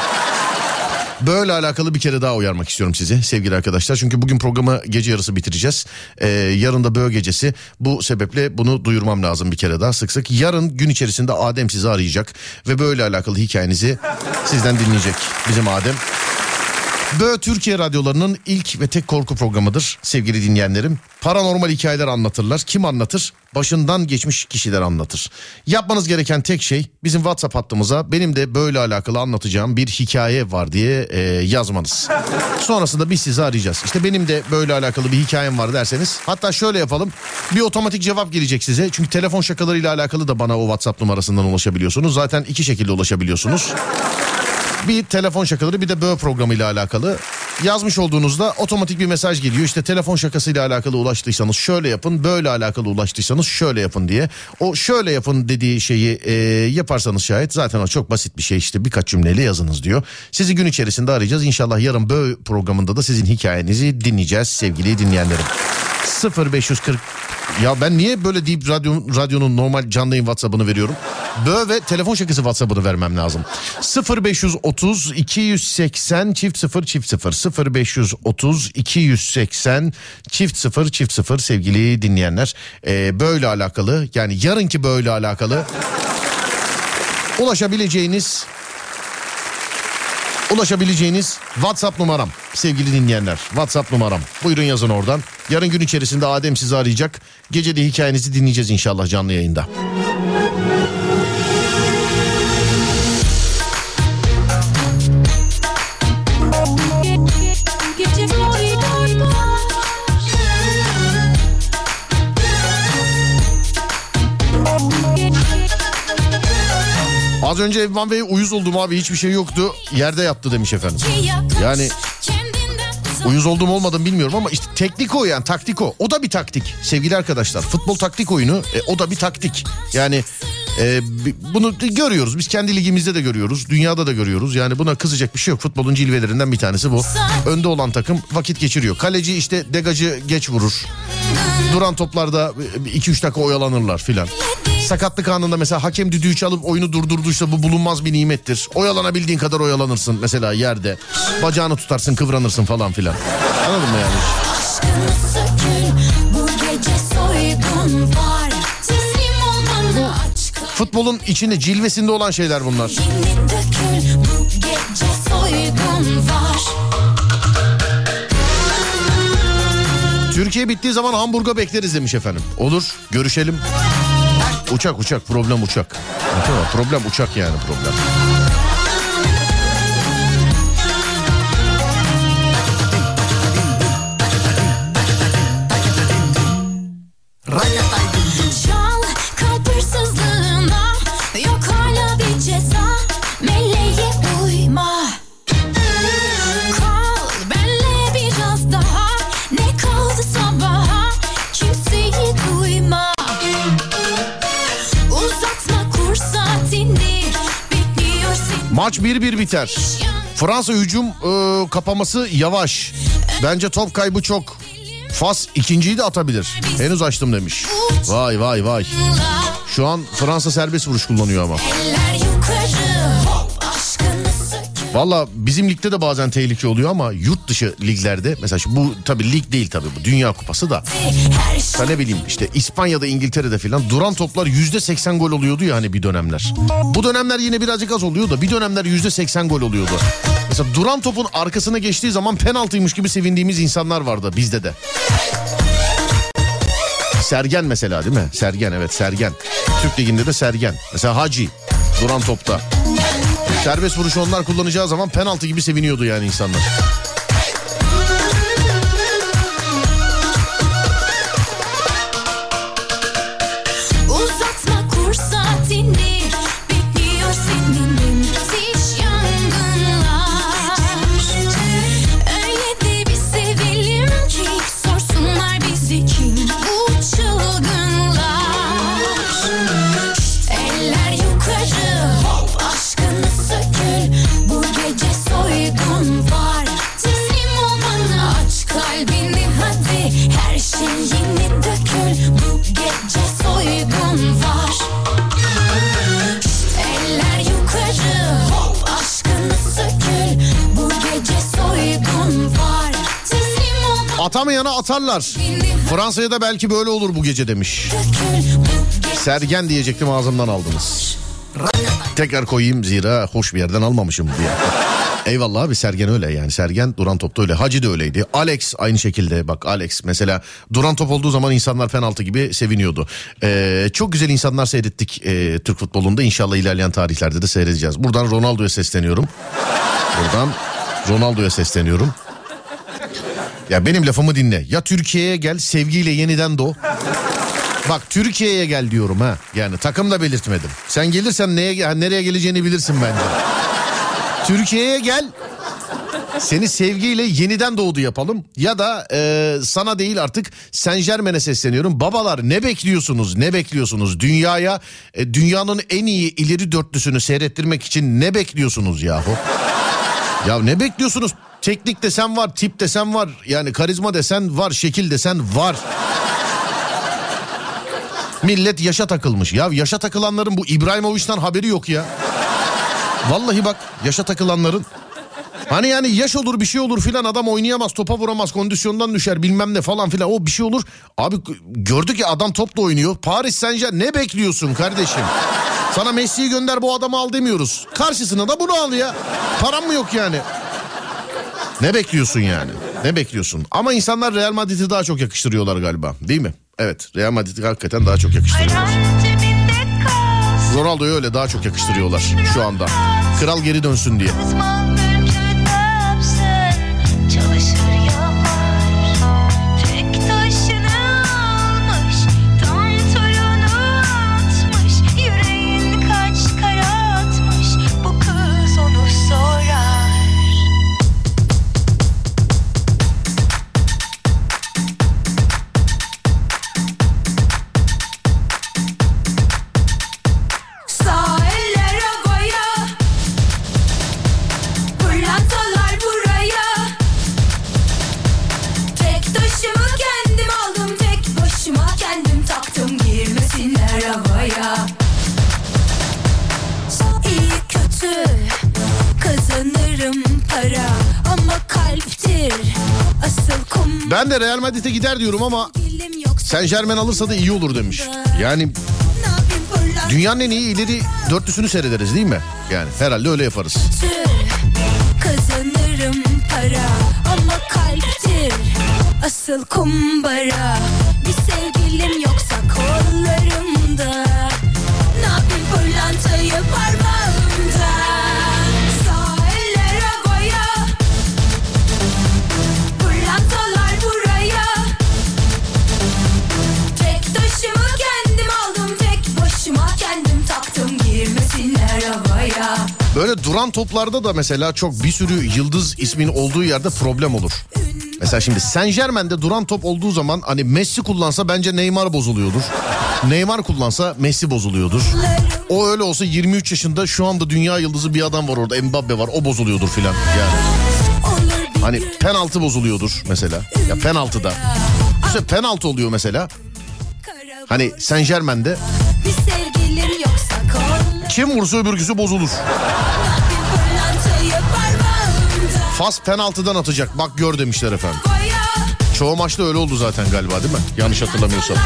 Böyle alakalı bir kere daha uyarmak istiyorum sizi sevgili arkadaşlar. Çünkü bugün programı gece yarısı bitireceğiz. Ee, yarın da böğ gecesi. Bu sebeple bunu duyurmam lazım bir kere daha sık sık. Yarın gün içerisinde Adem sizi arayacak. Ve böyle alakalı hikayenizi sizden dinleyecek bizim Adem. Bö Türkiye radyolarının ilk ve tek korku programıdır sevgili dinleyenlerim. Paranormal hikayeler anlatırlar. Kim anlatır? Başından geçmiş kişiler anlatır. Yapmanız gereken tek şey bizim WhatsApp hattımıza benim de böyle alakalı anlatacağım bir hikaye var diye e, yazmanız. Sonrasında biz sizi arayacağız. İşte benim de böyle alakalı bir hikayem var derseniz hatta şöyle yapalım. Bir otomatik cevap gelecek size. Çünkü telefon şakalarıyla alakalı da bana o WhatsApp numarasından ulaşabiliyorsunuz. Zaten iki şekilde ulaşabiliyorsunuz. Bir telefon şakaları bir de böğ programıyla alakalı. Yazmış olduğunuzda otomatik bir mesaj geliyor. İşte telefon şakasıyla alakalı ulaştıysanız şöyle yapın. Böyle alakalı ulaştıysanız şöyle yapın diye. O şöyle yapın dediği şeyi e, yaparsanız şayet zaten o çok basit bir şey işte birkaç cümleyle yazınız diyor. Sizi gün içerisinde arayacağız. İnşallah yarın böğ programında da sizin hikayenizi dinleyeceğiz sevgili dinleyenlerim. 0540 ya ben niye böyle deyip radyo, radyonun normal canlı yayın WhatsApp'ını veriyorum? Bö ve telefon şakası WhatsApp'ını vermem lazım. 0530 280 çift 0 çift 0 0530 280 çift 0 çift 0 sevgili dinleyenler. Ee, böyle alakalı yani yarınki böyle alakalı ulaşabileceğiniz ulaşabileceğiniz WhatsApp numaram sevgili dinleyenler. WhatsApp numaram. Buyurun yazın oradan. Yarın gün içerisinde Adem sizi arayacak. Gece de hikayenizi dinleyeceğiz inşallah canlı yayında. Az önce Evvan Bey uyuz oldum abi hiçbir şey yoktu. Yerde yattı demiş efendim. Yani uyuz oldum olmadım bilmiyorum ama işte teknik o yani taktik o. O da bir taktik sevgili arkadaşlar. Futbol taktik oyunu e, o da bir taktik. Yani e, bunu görüyoruz biz kendi ligimizde de görüyoruz. Dünyada da görüyoruz. Yani buna kızacak bir şey yok. Futbolun cilvelerinden bir tanesi bu. Önde olan takım vakit geçiriyor. Kaleci işte degacı geç vurur. Duran toplarda 2-3 dakika oyalanırlar filan. Sakatlık anında mesela hakem düdüğü çalıp oyunu durdurduysa bu bulunmaz bir nimettir. Oyalanabildiğin kadar oyalanırsın mesela yerde. Bacağını tutarsın kıvranırsın falan filan. Anladın mı yani? Bu Futbolun içinde cilvesinde olan şeyler bunlar. dökül bu gece soygun var Türkiye bittiği zaman Hamburg'a bekleriz demiş efendim. Olur görüşelim. Uçak uçak problem uçak. Problem uçak yani problem. Maç 1-1 biter. Fransa hücum e, kapaması yavaş. Bence top kaybı çok. Fas ikinciyi de atabilir. Henüz açtım demiş. Vay vay vay. Şu an Fransa serbest vuruş kullanıyor ama. Valla bizim ligde de bazen tehlike oluyor ama yurt dışı liglerde mesela şu bu tabii lig değil tabii bu Dünya Kupası da. Ya ne bileyim işte İspanya'da İngiltere'de filan duran toplar yüzde seksen gol oluyordu ya hani bir dönemler. Bu dönemler yine birazcık az oluyor da bir dönemler yüzde seksen gol oluyordu. Mesela duran topun arkasına geçtiği zaman penaltıymış gibi sevindiğimiz insanlar vardı bizde de. Sergen mesela değil mi? Sergen evet Sergen. Türk Ligi'nde de Sergen. Mesela Hacı duran topta. Serbest vuruş onlar kullanacağı zaman penaltı gibi seviniyordu yani insanlar. Atamayana atarlar. Fransa'ya da belki böyle olur bu gece demiş. Sergen diyecektim ağzımdan aldınız. Tekrar koyayım zira hoş bir yerden almamışım diye. Eyvallah abi Sergen öyle yani Sergen duran topta öyle Hacı da öyleydi Alex aynı şekilde bak Alex mesela duran top olduğu zaman insanlar penaltı gibi seviniyordu Ee, çok güzel insanlar seyrettik e, Türk futbolunda inşallah ilerleyen tarihlerde de seyredeceğiz buradan Ronaldo'ya sesleniyorum buradan Ronaldo'ya sesleniyorum ya benim lafımı dinle ya Türkiye'ye gel sevgiyle yeniden doğ Bak Türkiye'ye gel diyorum ha. Yani takım da belirtmedim. Sen gelirsen neye nereye geleceğini bilirsin bence. Türkiye'ye gel. Seni sevgiyle yeniden doğdu yapalım. Ya da e, sana değil artık Saint Germain'e sesleniyorum. Babalar ne bekliyorsunuz? Ne bekliyorsunuz? Dünyaya e, dünyanın en iyi ileri dörtlüsünü seyrettirmek için ne bekliyorsunuz yahu? Ya ne bekliyorsunuz? Teknik desen var, tip desen var. Yani karizma desen var, şekil desen var. Millet yaşa takılmış. Ya yaşa takılanların bu İbrahimovic'den haberi yok ya. Vallahi bak yaşa takılanların. Hani yani yaş olur bir şey olur filan adam oynayamaz topa vuramaz kondisyondan düşer bilmem ne falan filan o bir şey olur. Abi gördük ya adam topla oynuyor. Paris Saint ne bekliyorsun kardeşim? Sana Messi'yi gönder bu adamı al demiyoruz. Karşısına da bunu al ya. Param mı yok yani? Ne bekliyorsun yani? Ne bekliyorsun? Ama insanlar Real Madrid'i daha çok yakıştırıyorlar galiba değil mi? Evet Real Madrid'i hakikaten daha çok yakıştırıyorlar. Ronaldo'yu öyle daha çok yakıştırıyorlar şu anda. Kral geri dönsün diye. Çalışır Ben de Real Madrid'e gider diyorum ama Saint Germain alırsa da iyi olur demiş. Yani dünyanın en iyi ileri dörtlüsünü seyrederiz değil mi? Yani herhalde öyle yaparız. Kazanırım para ama kalptir asıl kumbara Bir sevgilim yoksa kollarımda Böyle duran toplarda da mesela çok bir sürü yıldız ismin olduğu yerde problem olur. Mesela şimdi Saint Germain'de duran top olduğu zaman hani Messi kullansa bence Neymar bozuluyordur. Neymar kullansa Messi bozuluyordur. O öyle olsa 23 yaşında şu anda dünya yıldızı bir adam var orada Mbappe var o bozuluyordur filan yani. Hani penaltı bozuluyordur mesela. Ya penaltıda. İşte penaltı oluyor mesela. Hani Saint Germain'de kim vursa öbürküsü bozulur. Fas penaltıdan atacak bak gör demişler efendim. Çoğu maçta öyle oldu zaten galiba değil mi? Yanlış hatırlamıyorsam.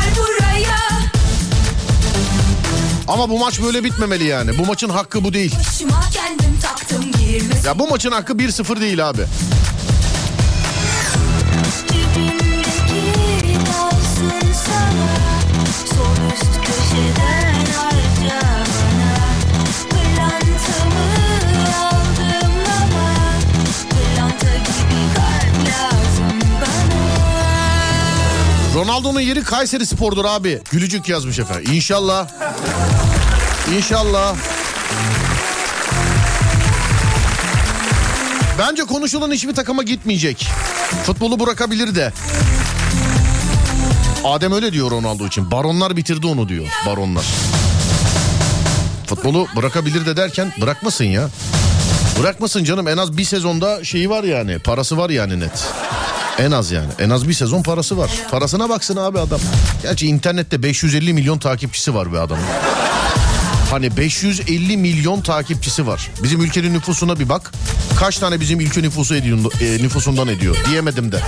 Ama bu maç böyle bitmemeli yani. Bu maçın hakkı bu değil. Ya bu maçın hakkı 1-0 değil abi. Cebimdeki kalsın sana Sol üst köşeden Ronaldo'nun yeri Kayseri Spor'dur abi. Gülücük yazmış efendim. İnşallah. İnşallah. Bence konuşulan hiçbir takıma gitmeyecek. Futbolu bırakabilir de. Adem öyle diyor Ronaldo için. Baronlar bitirdi onu diyor. Baronlar. Futbolu bırakabilir de derken bırakmasın ya. Bırakmasın canım en az bir sezonda şeyi var yani parası var yani net. En az yani en az bir sezon parası var. Parasına baksın abi adam. Gerçi internette 550 milyon takipçisi var be adamın. Hani 550 milyon takipçisi var. Bizim ülkenin nüfusuna bir bak. Kaç tane bizim ülke nüfusu ediyor, e, nüfusundan ediyor diyemedim de.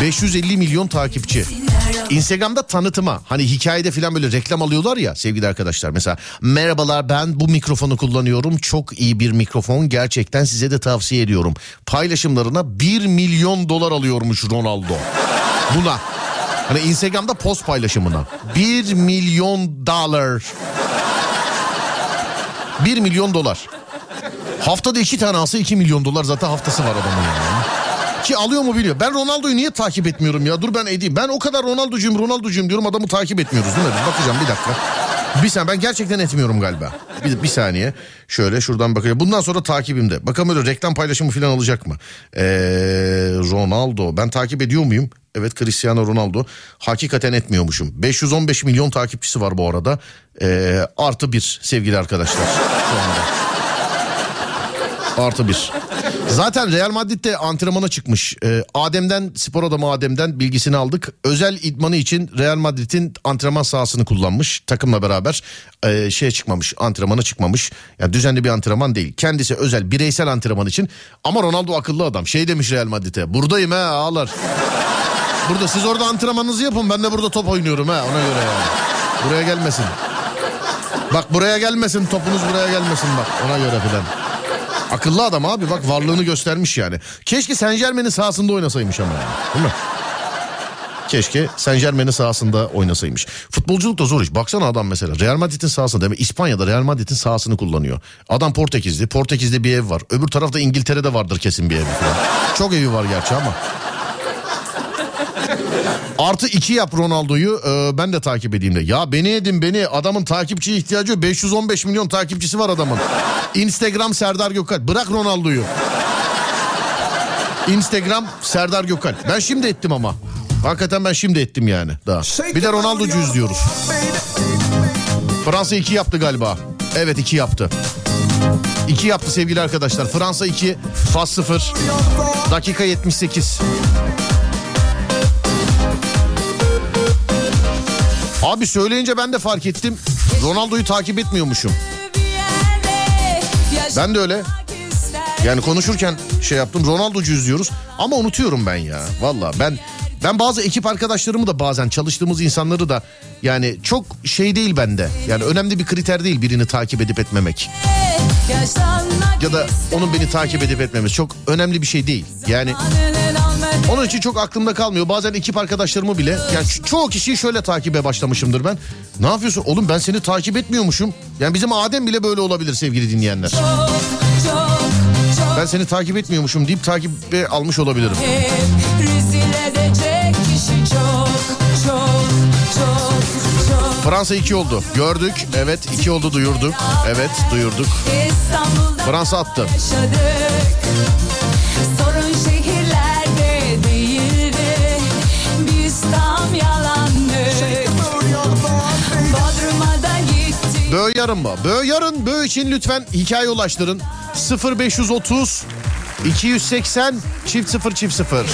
550 milyon takipçi. Instagram'da tanıtıma hani hikayede falan böyle reklam alıyorlar ya sevgili arkadaşlar. Mesela merhabalar ben bu mikrofonu kullanıyorum. Çok iyi bir mikrofon gerçekten size de tavsiye ediyorum. Paylaşımlarına 1 milyon dolar alıyormuş Ronaldo. Buna. Hani Instagram'da post paylaşımına. 1 milyon dolar. 1 milyon dolar. Haftada iki tane alsa 2 milyon dolar zaten haftası var adamın yani. Ki alıyor mu biliyor. Ben Ronaldo'yu niye takip etmiyorum ya? Dur ben edeyim. Ben o kadar Ronaldo'cuyum Ronaldo'cuyum diyorum adamı takip etmiyoruz değil mi? Bakacağım bir dakika. Bir saniye ben gerçekten etmiyorum galiba. Bir, bir saniye. Şöyle şuradan bakacağım. Bundan sonra takibimde. Bakalım öyle reklam paylaşımı falan alacak mı? Ee, Ronaldo. Ben takip ediyor muyum? Evet Cristiano Ronaldo. Hakikaten etmiyormuşum. 515 milyon takipçisi var bu arada. Ee, artı bir sevgili arkadaşlar şu anda. Artı bir. Zaten Real Madrid'de antrenmana çıkmış. Ee, Adem'den spor adamı Adem'den bilgisini aldık. Özel idmanı için Real Madrid'in antrenman sahasını kullanmış. Takımla beraber e, şeye çıkmamış antrenmana çıkmamış. Yani düzenli bir antrenman değil. Kendisi özel bireysel antrenman için. Ama Ronaldo akıllı adam. Şey demiş Real Madrid'e. Buradayım he ağlar. Burada siz orada antrenmanınızı yapın. Ben de burada top oynuyorum ha ona göre yani. Buraya gelmesin. Bak buraya gelmesin topunuz buraya gelmesin bak ona göre filan. Akıllı adam abi bak varlığını göstermiş yani. Keşke Saint Germain'in sahasında oynasaymış ama yani, değil mi? Keşke Saint Germain'in sahasında oynasaymış. Futbolculuk da zor iş. Baksana adam mesela Real Madrid'in sahasında demek İspanya'da Real Madrid'in sahasını kullanıyor. Adam Portekizli. Portekiz'de bir ev var. Öbür tarafta İngiltere'de vardır kesin bir ev. Çok evi var gerçi ama. Artı iki yap Ronaldo'yu e, ben de takip edeyim de. Ya beni edin beni adamın takipçiye ihtiyacı yok. 515 milyon takipçisi var adamın. Instagram Serdar Gökalp. Bırak Ronaldo'yu. Instagram Serdar Gökalp. Ben şimdi ettim ama. Hakikaten ben şimdi ettim yani daha. Bir de Ronaldo'cuyuz diyoruz. Fransa 2 yaptı galiba. Evet 2 yaptı. 2 yaptı sevgili arkadaşlar. Fransa 2, Fas 0. Dakika 78. Abi söyleyince ben de fark ettim. Ronaldo'yu takip etmiyormuşum. Ben de öyle. Yani konuşurken şey yaptım. Ronaldo'cuyuz diyoruz. Ama unutuyorum ben ya. Valla ben ben bazı ekip arkadaşlarımı da bazen çalıştığımız insanları da yani çok şey değil bende. Yani önemli bir kriter değil birini takip edip etmemek. Ya da onun beni takip edip etmemesi çok önemli bir şey değil. Yani onun için çok aklımda kalmıyor. Bazen ekip arkadaşlarımı bile yani ço- çoğu kişiyi şöyle takibe başlamışımdır ben. Ne yapıyorsun? Oğlum ben seni takip etmiyormuşum. Yani bizim Adem bile böyle olabilir sevgili dinleyenler. Ben seni takip etmiyormuşum deyip takibe almış olabilirim. Fransa 2 oldu. Gördük. Evet 2 oldu duyurduk. Evet duyurduk. Fransa attı. Sorun şehirlerde Böğ yarın mı? Böğ yarın. Böğ için lütfen hikaye ulaştırın. 0530 280 çift 0 çift 0.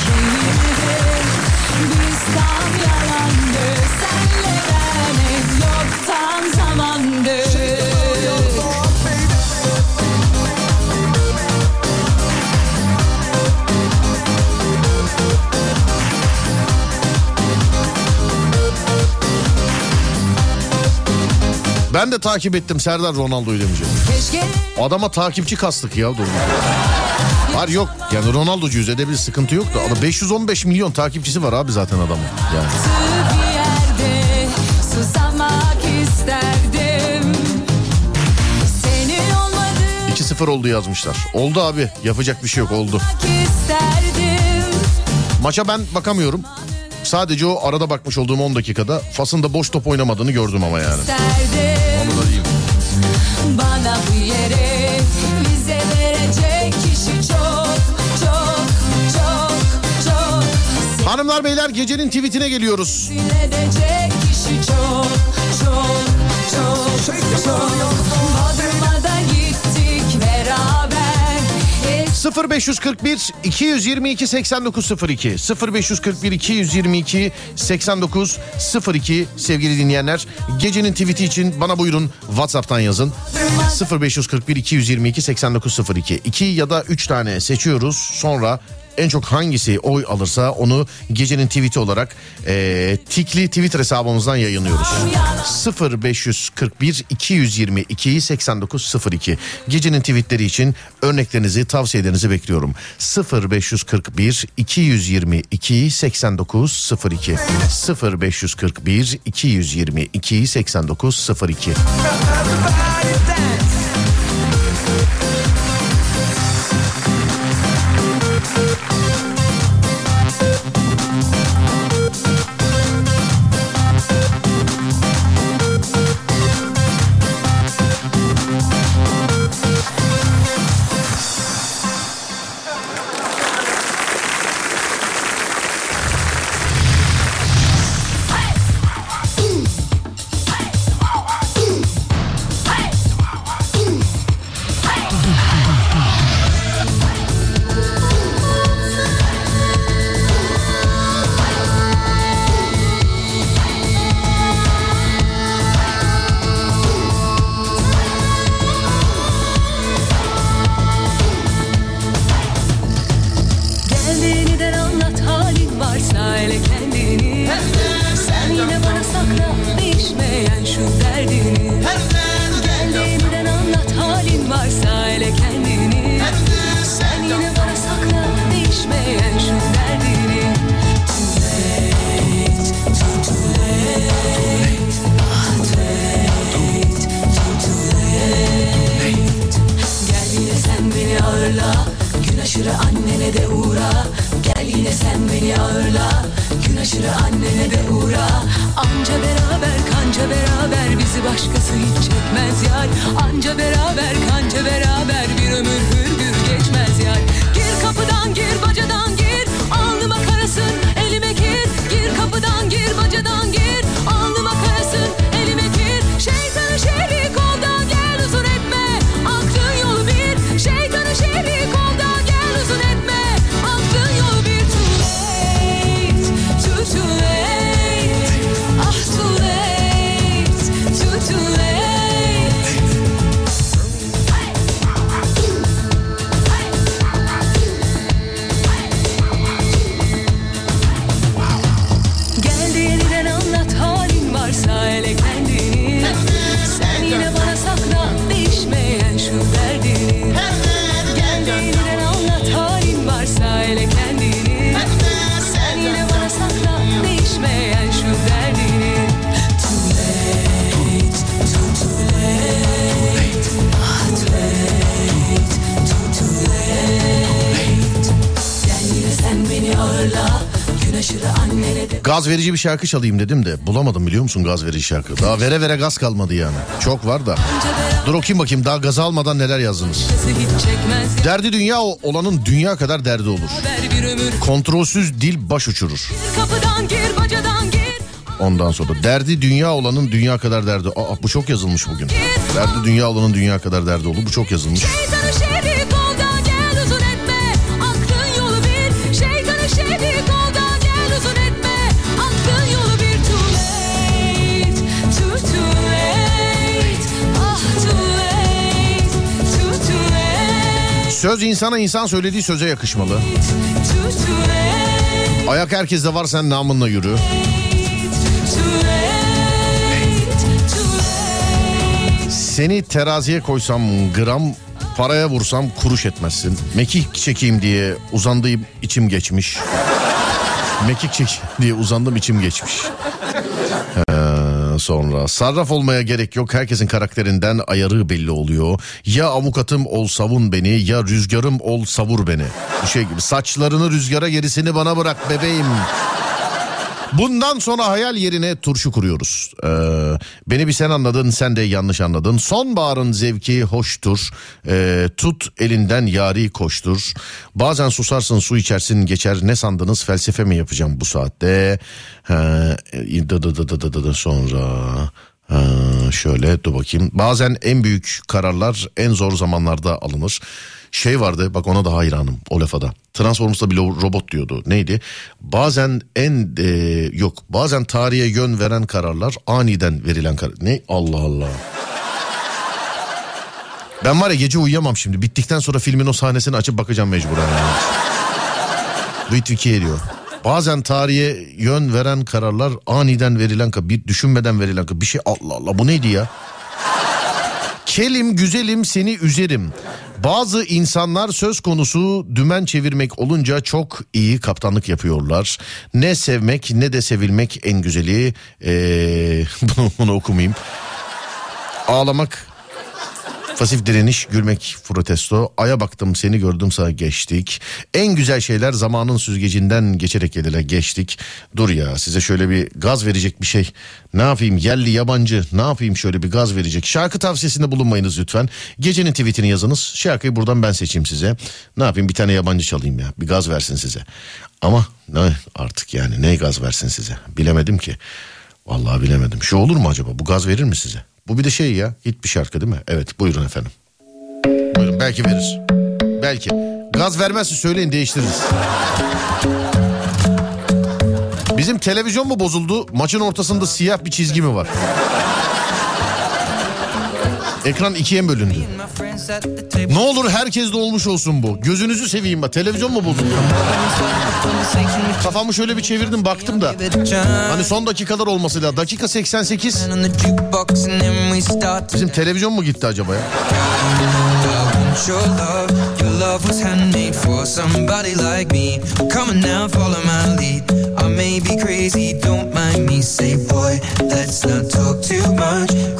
Ben de takip ettim Serdar Ronaldo'yu demiş. Adama takipçi kastık ya durma. Var yok yani Ronaldo'cuyuz edebilir sıkıntı yok da ama 515 milyon takipçisi var abi zaten adamın. Yani. yerde susamak isterdim Senin olmadık 2-0 oldu yazmışlar. Oldu abi yapacak bir şey yok oldu. Maça ben bakamıyorum. Sadece o arada bakmış olduğum 10 dakikada Fas'ın da boş top oynamadığını gördüm ama yani. isterdim Onu da diyeyim. Bana bu yere vize verecek kişi çok çok çok çok Hanımlar beyler gecenin tweetine geliyoruz. Edecek kişi çok çok çok çok 0541 222 8902 0541 222 8902 sevgili dinleyenler. Gecenin tweet'i için bana buyurun WhatsApp'tan yazın. 0541 222 8902 2 ya da 3 tane seçiyoruz. Sonra en çok hangisi oy alırsa onu gecenin tweet'i olarak eee tikli Twitter hesabımızdan yayınlıyoruz. 0541 222 8902 gecenin tweetleri için örneklerinizi tavsiyelerinizi bekliyorum. 0541 222 8902 0541 222 8902 verici bir şarkı çalayım dedim de bulamadım biliyor musun gaz verici şarkı. Daha vere vere gaz kalmadı yani. Çok var da. Dur okuyayım bakayım daha gaz almadan neler yazdınız. Derdi dünya olanın dünya kadar derdi olur. Kontrolsüz dil baş uçurur. Ondan sonra derdi dünya olanın dünya kadar derdi. Aa bu çok yazılmış bugün. Derdi dünya olanın dünya kadar derdi olur. Bu çok yazılmış. Şeytanı Söz insana insan söylediği söze yakışmalı. Ayak herkeste var sen namınla yürü. Seni teraziye koysam gram paraya vursam kuruş etmezsin. Mekik çekeyim diye uzandığım içim geçmiş. Mekik çek diye uzandım içim geçmiş. Ee, sonra sarraf olmaya gerek yok herkesin karakterinden ayarı belli oluyor. Ya avukatım ol savun beni ya rüzgarım ol savur beni. Bu şey gibi saçlarını rüzgara gerisini bana bırak bebeğim. Bundan sonra hayal yerine turşu kuruyoruz. Ee, beni bir sen anladın, sen de yanlış anladın. Sonbaharın zevki hoştur. Ee, tut elinden yari koştur. Bazen susarsın, su içersin, geçer. Ne sandınız? Felsefe mi yapacağım bu saatte? Ee, dı dı dı dı dı dı dı sonra... Ha, şöyle dur bakayım. Bazen en büyük kararlar en zor zamanlarda alınır. Şey vardı bak ona da hayranım o lafa da. Transformers'ta bile robot diyordu. Neydi? Bazen en e, yok bazen tarihe yön veren kararlar aniden verilen karar. Ne? Allah Allah. Ben var ya gece uyuyamam şimdi. Bittikten sonra filmin o sahnesini açıp bakacağım mecburen. Yani. Ritvikiye ediyor. Bazen tarihe yön veren kararlar aniden verilen bir düşünmeden verilen bir şey Allah Allah bu neydi ya? Kelim güzelim seni üzerim. Bazı insanlar söz konusu dümen çevirmek olunca çok iyi kaptanlık yapıyorlar. Ne sevmek ne de sevilmek en güzeli. Ee, bunu, bunu okumayayım. Ağlamak Pasif direniş, gülmek, protesto. Aya baktım seni gördüm sana geçtik. En güzel şeyler zamanın süzgecinden geçerek gelirler geçtik. Dur ya size şöyle bir gaz verecek bir şey. Ne yapayım yerli yabancı ne yapayım şöyle bir gaz verecek. Şarkı tavsiyesinde bulunmayınız lütfen. Gecenin tweetini yazınız. Şarkıyı buradan ben seçeyim size. Ne yapayım bir tane yabancı çalayım ya. Bir gaz versin size. Ama ne artık yani ne gaz versin size. Bilemedim ki. Vallahi bilemedim. Şu olur mu acaba? Bu gaz verir mi size? Bu bir de şey ya. Hit bir şarkı değil mi? Evet buyurun efendim. Buyurun belki verir. Belki. Gaz vermezse söyleyin değiştiririz. Bizim televizyon mu bozuldu? Maçın ortasında siyah bir çizgi mi var? Ekran ikiye bölündü? Ne olur herkes de olmuş olsun bu. Gözünüzü seveyim bak. Televizyon mu bozuldu? Kafamı şöyle bir çevirdim baktım da. Hani son dakikalar olması lazım. Dakika 88. Bizim televizyon mu gitti acaba ya? Say, boy, let's not talk too much.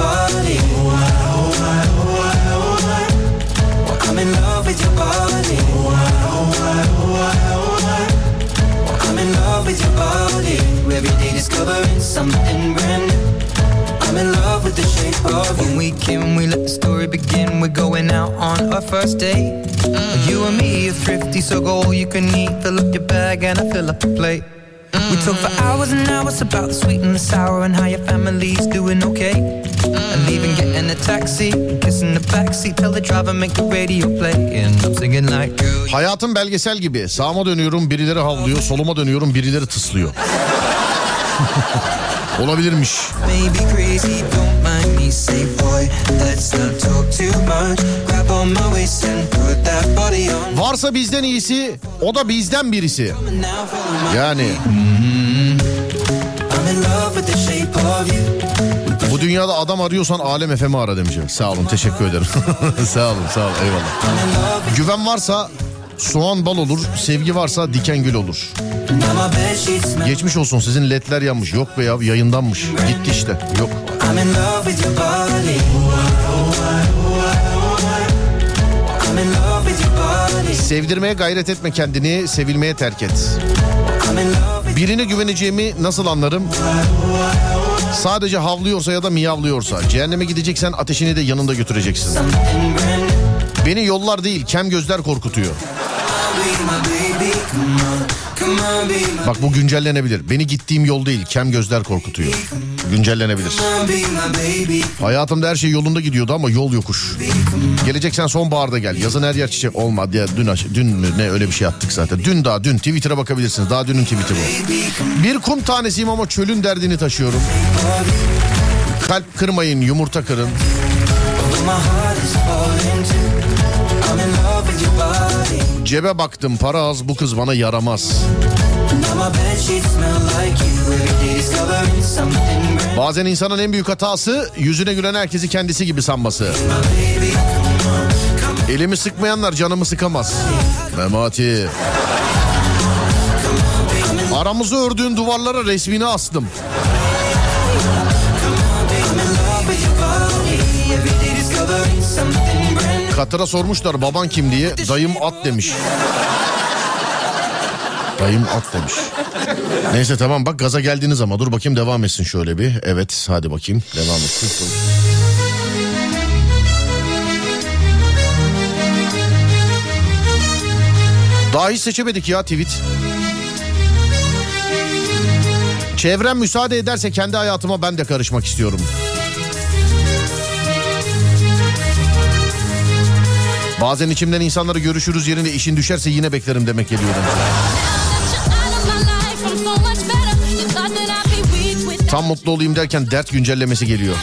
body. Oh, I, oh, I, oh, I, oh, I. Well, I'm in love with your body. Oh, I, oh, I, oh, I, oh, I. Well, I'm in love with your body. Every day discovering something brand new. I'm in love with the shape of you. When we came, we let the story begin. We're going out on our first date. Mm. You and me are thrifty, so go all you can eat. Fill up your bag and I fill up the plate. We talk for mm. hours and hours about the sweet and the sour and how your family's doing okay. And even getting a taxi, kissing the backseat, tell the driver make the radio play. And I'm singing like, girl, Hayatım belgesel gibi. Sağıma dönüyorum birileri havlıyor, soluma dönüyorum birileri tıslıyor. Olabilirmiş. Maybe crazy, don't mind me. Say, boy, let's not talk too much. Grab on my waist and put that body on. Varsa bizden iyisi o da bizden birisi. Yani I'm in love with the shape of you. Dünyada adam arıyorsan Alem FM'i ara demiş. Sağ olun teşekkür ederim. sağ olun sağ olun eyvallah. Güven varsa soğan bal olur, sevgi varsa diken gül olur. Geçmiş olsun sizin ledler yanmış. Yok be ya yayındanmış. Gitti işte. Yok. Sevdirmeye gayret etme kendini, sevilmeye terk et. Birine güveneceğimi nasıl anlarım? Sadece havlıyorsa ya da miyavlıyorsa. Cehenneme gideceksen ateşini de yanında götüreceksin. Beni yollar değil, kem gözler korkutuyor. Bak bu güncellenebilir. Beni gittiğim yol değil, kem gözler korkutuyor. Güncellenebilir. Hayatımda her şey yolunda gidiyordu ama yol yokuş. Geleceksen sonbaharda gel. Yazın her yer çiçek olmadı ya dün dün mü ne öyle bir şey attık zaten. Dün daha dün Twitter'a bakabilirsiniz. Daha dünün tweet'i bu. Bir kum tanesiyim ama çölün derdini taşıyorum. Kalp kırmayın, yumurta kırın. Cebe baktım para az bu kız bana yaramaz. Bazen insanın en büyük hatası yüzüne gülen herkesi kendisi gibi sanması. Elimi sıkmayanlar canımı sıkamaz. Memati. Aramızı ördüğün duvarlara resmini astım. Katıra sormuşlar baban kim diye. Dayım at demiş. Dayım at demiş. Neyse tamam bak gaza geldiniz ama dur bakayım devam etsin şöyle bir. Evet hadi bakayım devam etsin. Daha hiç seçemedik ya tweet. Çevrem müsaade ederse kendi hayatıma ben de karışmak istiyorum. Bazen içimden insanları görüşürüz yerine işin düşerse yine beklerim demek geliyor. Tam mutlu olayım derken dert güncellemesi geliyor.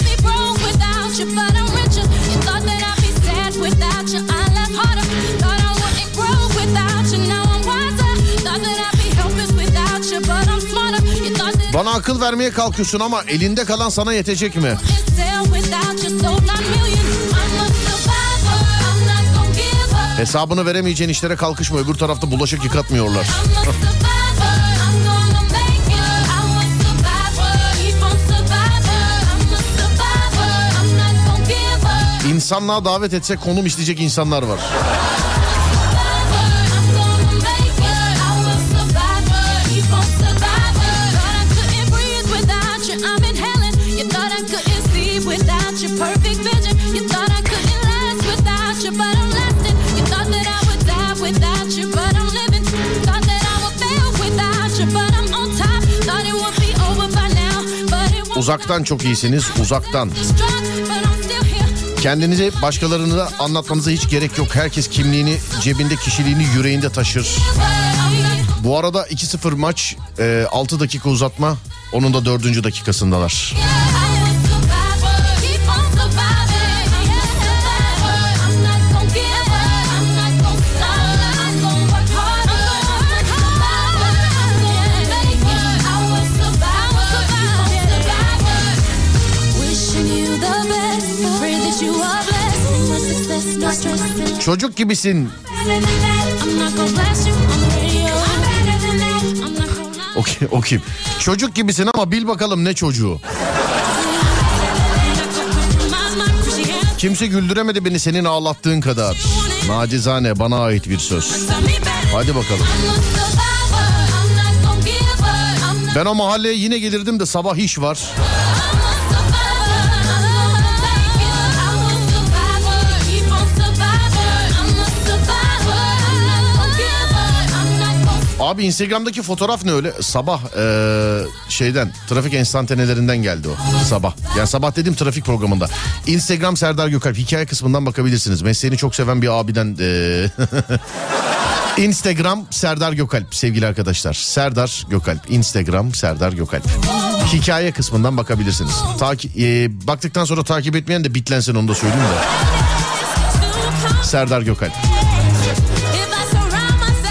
Bana akıl vermeye kalkıyorsun ama elinde kalan sana yetecek mi? Hesabını veremeyeceğin işlere kalkışma öbür tarafta bulaşık yıkatmıyorlar. İnsanlığa davet etsek konum isteyecek insanlar var. Uzaktan çok iyisiniz uzaktan. Kendinizi başkalarına anlatmanıza hiç gerek yok. Herkes kimliğini cebinde kişiliğini yüreğinde taşır. Bu arada 2-0 maç e, 6 dakika uzatma. Onun da 4. dakikasındalar. I gonna lie. O, ki- o kim? Çocuk gibisin ama bil bakalım ne çocuğu. Kimse güldüremedi beni senin ağlattığın kadar. Nacizane bana ait bir söz. Hadi bakalım. Ben o mahalleye yine gelirdim de sabah iş var. Abi Instagram'daki fotoğraf ne öyle? Sabah eee, şeyden trafik enstantanelerinden geldi o sabah. Yani sabah dediğim trafik programında. Instagram Serdar Gökalp hikaye kısmından bakabilirsiniz. Mesleğini çok seven bir abiden eee, Instagram Serdar Gökalp sevgili arkadaşlar. Serdar Gökalp. Instagram Serdar Gökalp. Hikaye kısmından bakabilirsiniz. Taki, e, baktıktan sonra takip etmeyen de bitlensin onu da söyleyeyim de. Serdar Gökalp.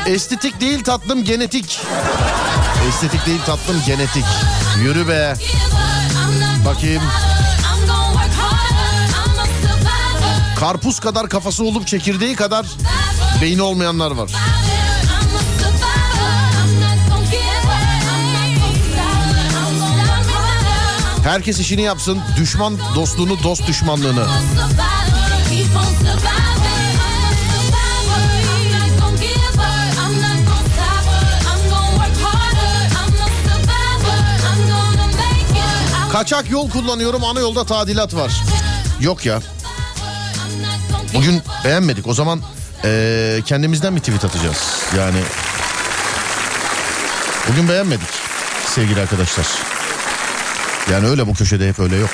Estetik değil tatlım genetik. Estetik değil tatlım genetik. Yürü be. Bakayım. Karpuz kadar kafası olup çekirdeği kadar beyni olmayanlar var. Herkes işini yapsın. Düşman dostluğunu, dost düşmanlığını. Kaçak yol kullanıyorum ana yolda tadilat var. Yok ya. Bugün beğenmedik. O zaman eee, kendimizden bir tweet atacağız. Yani bugün beğenmedik sevgili arkadaşlar. Yani öyle bu köşede hep öyle yok.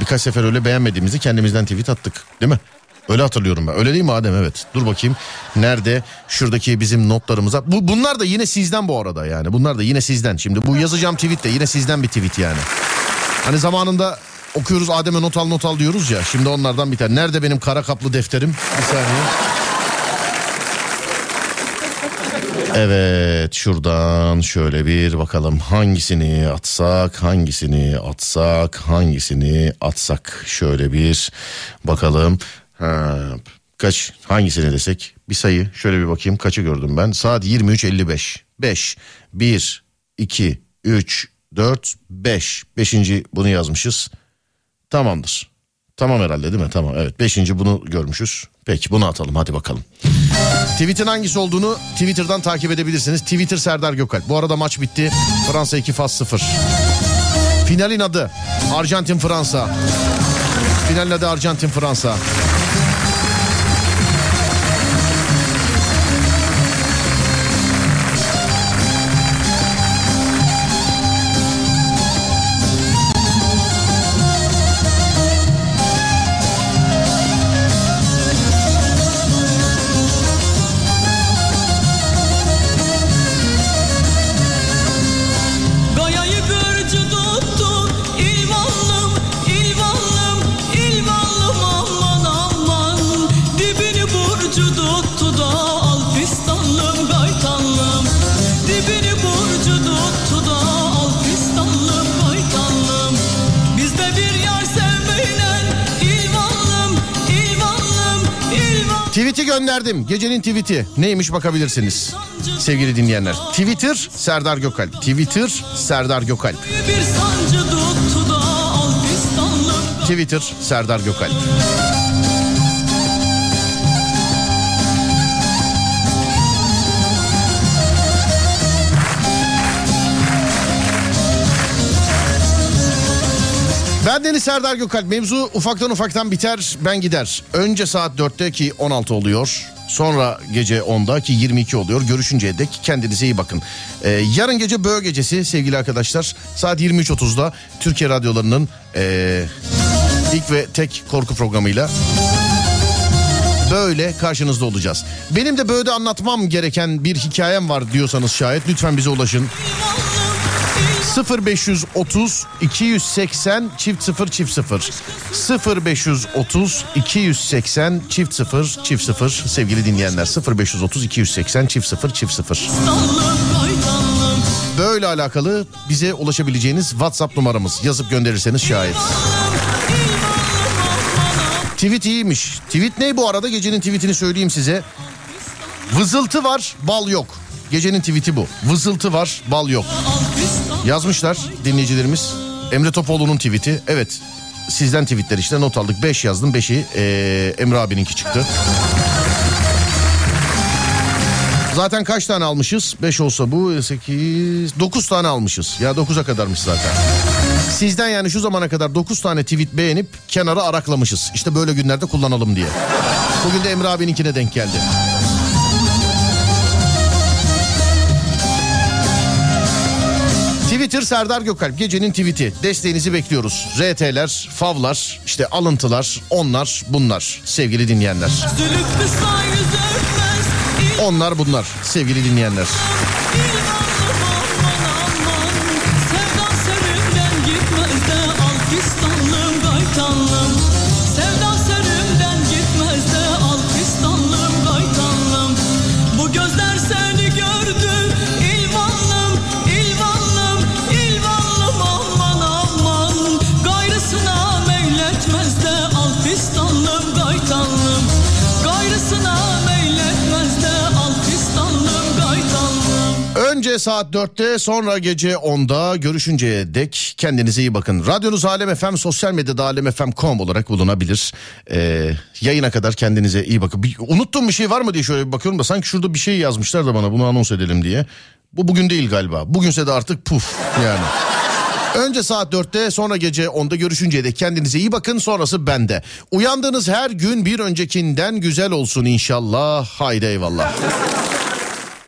Birkaç sefer öyle beğenmediğimizi kendimizden tweet attık. Değil mi? Öyle hatırlıyorum ben. Öyle değil mi Adem? Evet. Dur bakayım. Nerede? Şuradaki bizim notlarımıza. Bu, bunlar da yine sizden bu arada yani. Bunlar da yine sizden. Şimdi bu yazacağım tweet de yine sizden bir tweet yani. Hani zamanında okuyoruz Adem'e not al not al diyoruz ya. Şimdi onlardan bir tane. Nerede benim kara kaplı defterim? Bir saniye. Evet şuradan şöyle bir bakalım hangisini atsak hangisini atsak hangisini atsak şöyle bir bakalım ha, kaç hangisini desek bir sayı şöyle bir bakayım kaçı gördüm ben saat 23.55 5 1 2 3 4 5 beşinci bunu yazmışız tamamdır tamam herhalde değil mi tamam evet beşinci bunu görmüşüz peki bunu atalım hadi bakalım Tweet'in hangisi olduğunu Twitter'dan takip edebilirsiniz. Twitter Serdar Gökalp. Bu arada maç bitti. Fransa 2 Fas 0. Finalin adı Arjantin Fransa. Finalin adı Arjantin Fransa. Gönderdim. Gecenin tweet'i. Neymiş bakabilirsiniz. Sevgili dinleyenler. Twitter Serdar Gökalp. Twitter Serdar Gökalp. Twitter Serdar Gökalp. Ben Deniz Serdar Gökalp. Mevzu ufaktan ufaktan biter ben gider. Önce saat 4'te ki 16 oluyor. Sonra gece 10'da ki 22 oluyor. Görüşünceye dek kendinize iyi bakın. Ee, yarın gece Böğ Gecesi sevgili arkadaşlar. Saat 23.30'da Türkiye radyolarının ee, ilk ve tek korku programıyla böyle karşınızda olacağız. Benim de böyle anlatmam gereken bir hikayem var diyorsanız şayet lütfen bize ulaşın. 0530 280 çift 0 çift 0 0530 280 çift 0 çift 0 sevgili dinleyenler 0530 280 çift 0 çift 0 Böyle alakalı bize ulaşabileceğiniz WhatsApp numaramız yazıp gönderirseniz şayet. Tweet iyiymiş. Tweet ne bu arada? Gecenin tweetini söyleyeyim size. Vızıltı var, bal yok. Gecenin tweeti bu. Vızıltı var, bal yok. Yazmışlar dinleyicilerimiz. Emre Topoğlu'nun tweeti. Evet sizden tweetler işte not aldık. 5 yazdım. 5'i ee, Emre abininki çıktı. Zaten kaç tane almışız? 5 olsa bu 8 9 tane almışız. Ya 9'a kadarmış zaten. Sizden yani şu zamana kadar 9 tane tweet beğenip kenara araklamışız. İşte böyle günlerde kullanalım diye. Bugün de Emre abininkine denk geldi. Twitter Serdar Gökalp gecenin tweet'i. Desteğinizi bekliyoruz. RT'ler, favlar, işte alıntılar, onlar, bunlar sevgili dinleyenler. Onlar bunlar sevgili dinleyenler. Saat 4'te sonra gece 10'da görüşünceye dek kendinize iyi bakın. Radyonuz Alem FM sosyal medyada alemfm.com olarak bulunabilir. Ee, yayına kadar kendinize iyi bakın. Bir, unuttuğum bir şey var mı diye şöyle bir bakıyorum da sanki şurada bir şey yazmışlar da bana bunu anons edelim diye. Bu bugün değil galiba. Bugünse de artık puf yani. Önce saat 4'te sonra gece 10'da görüşünceye dek kendinize iyi bakın sonrası bende. Uyandığınız her gün bir öncekinden güzel olsun inşallah. Haydi eyvallah.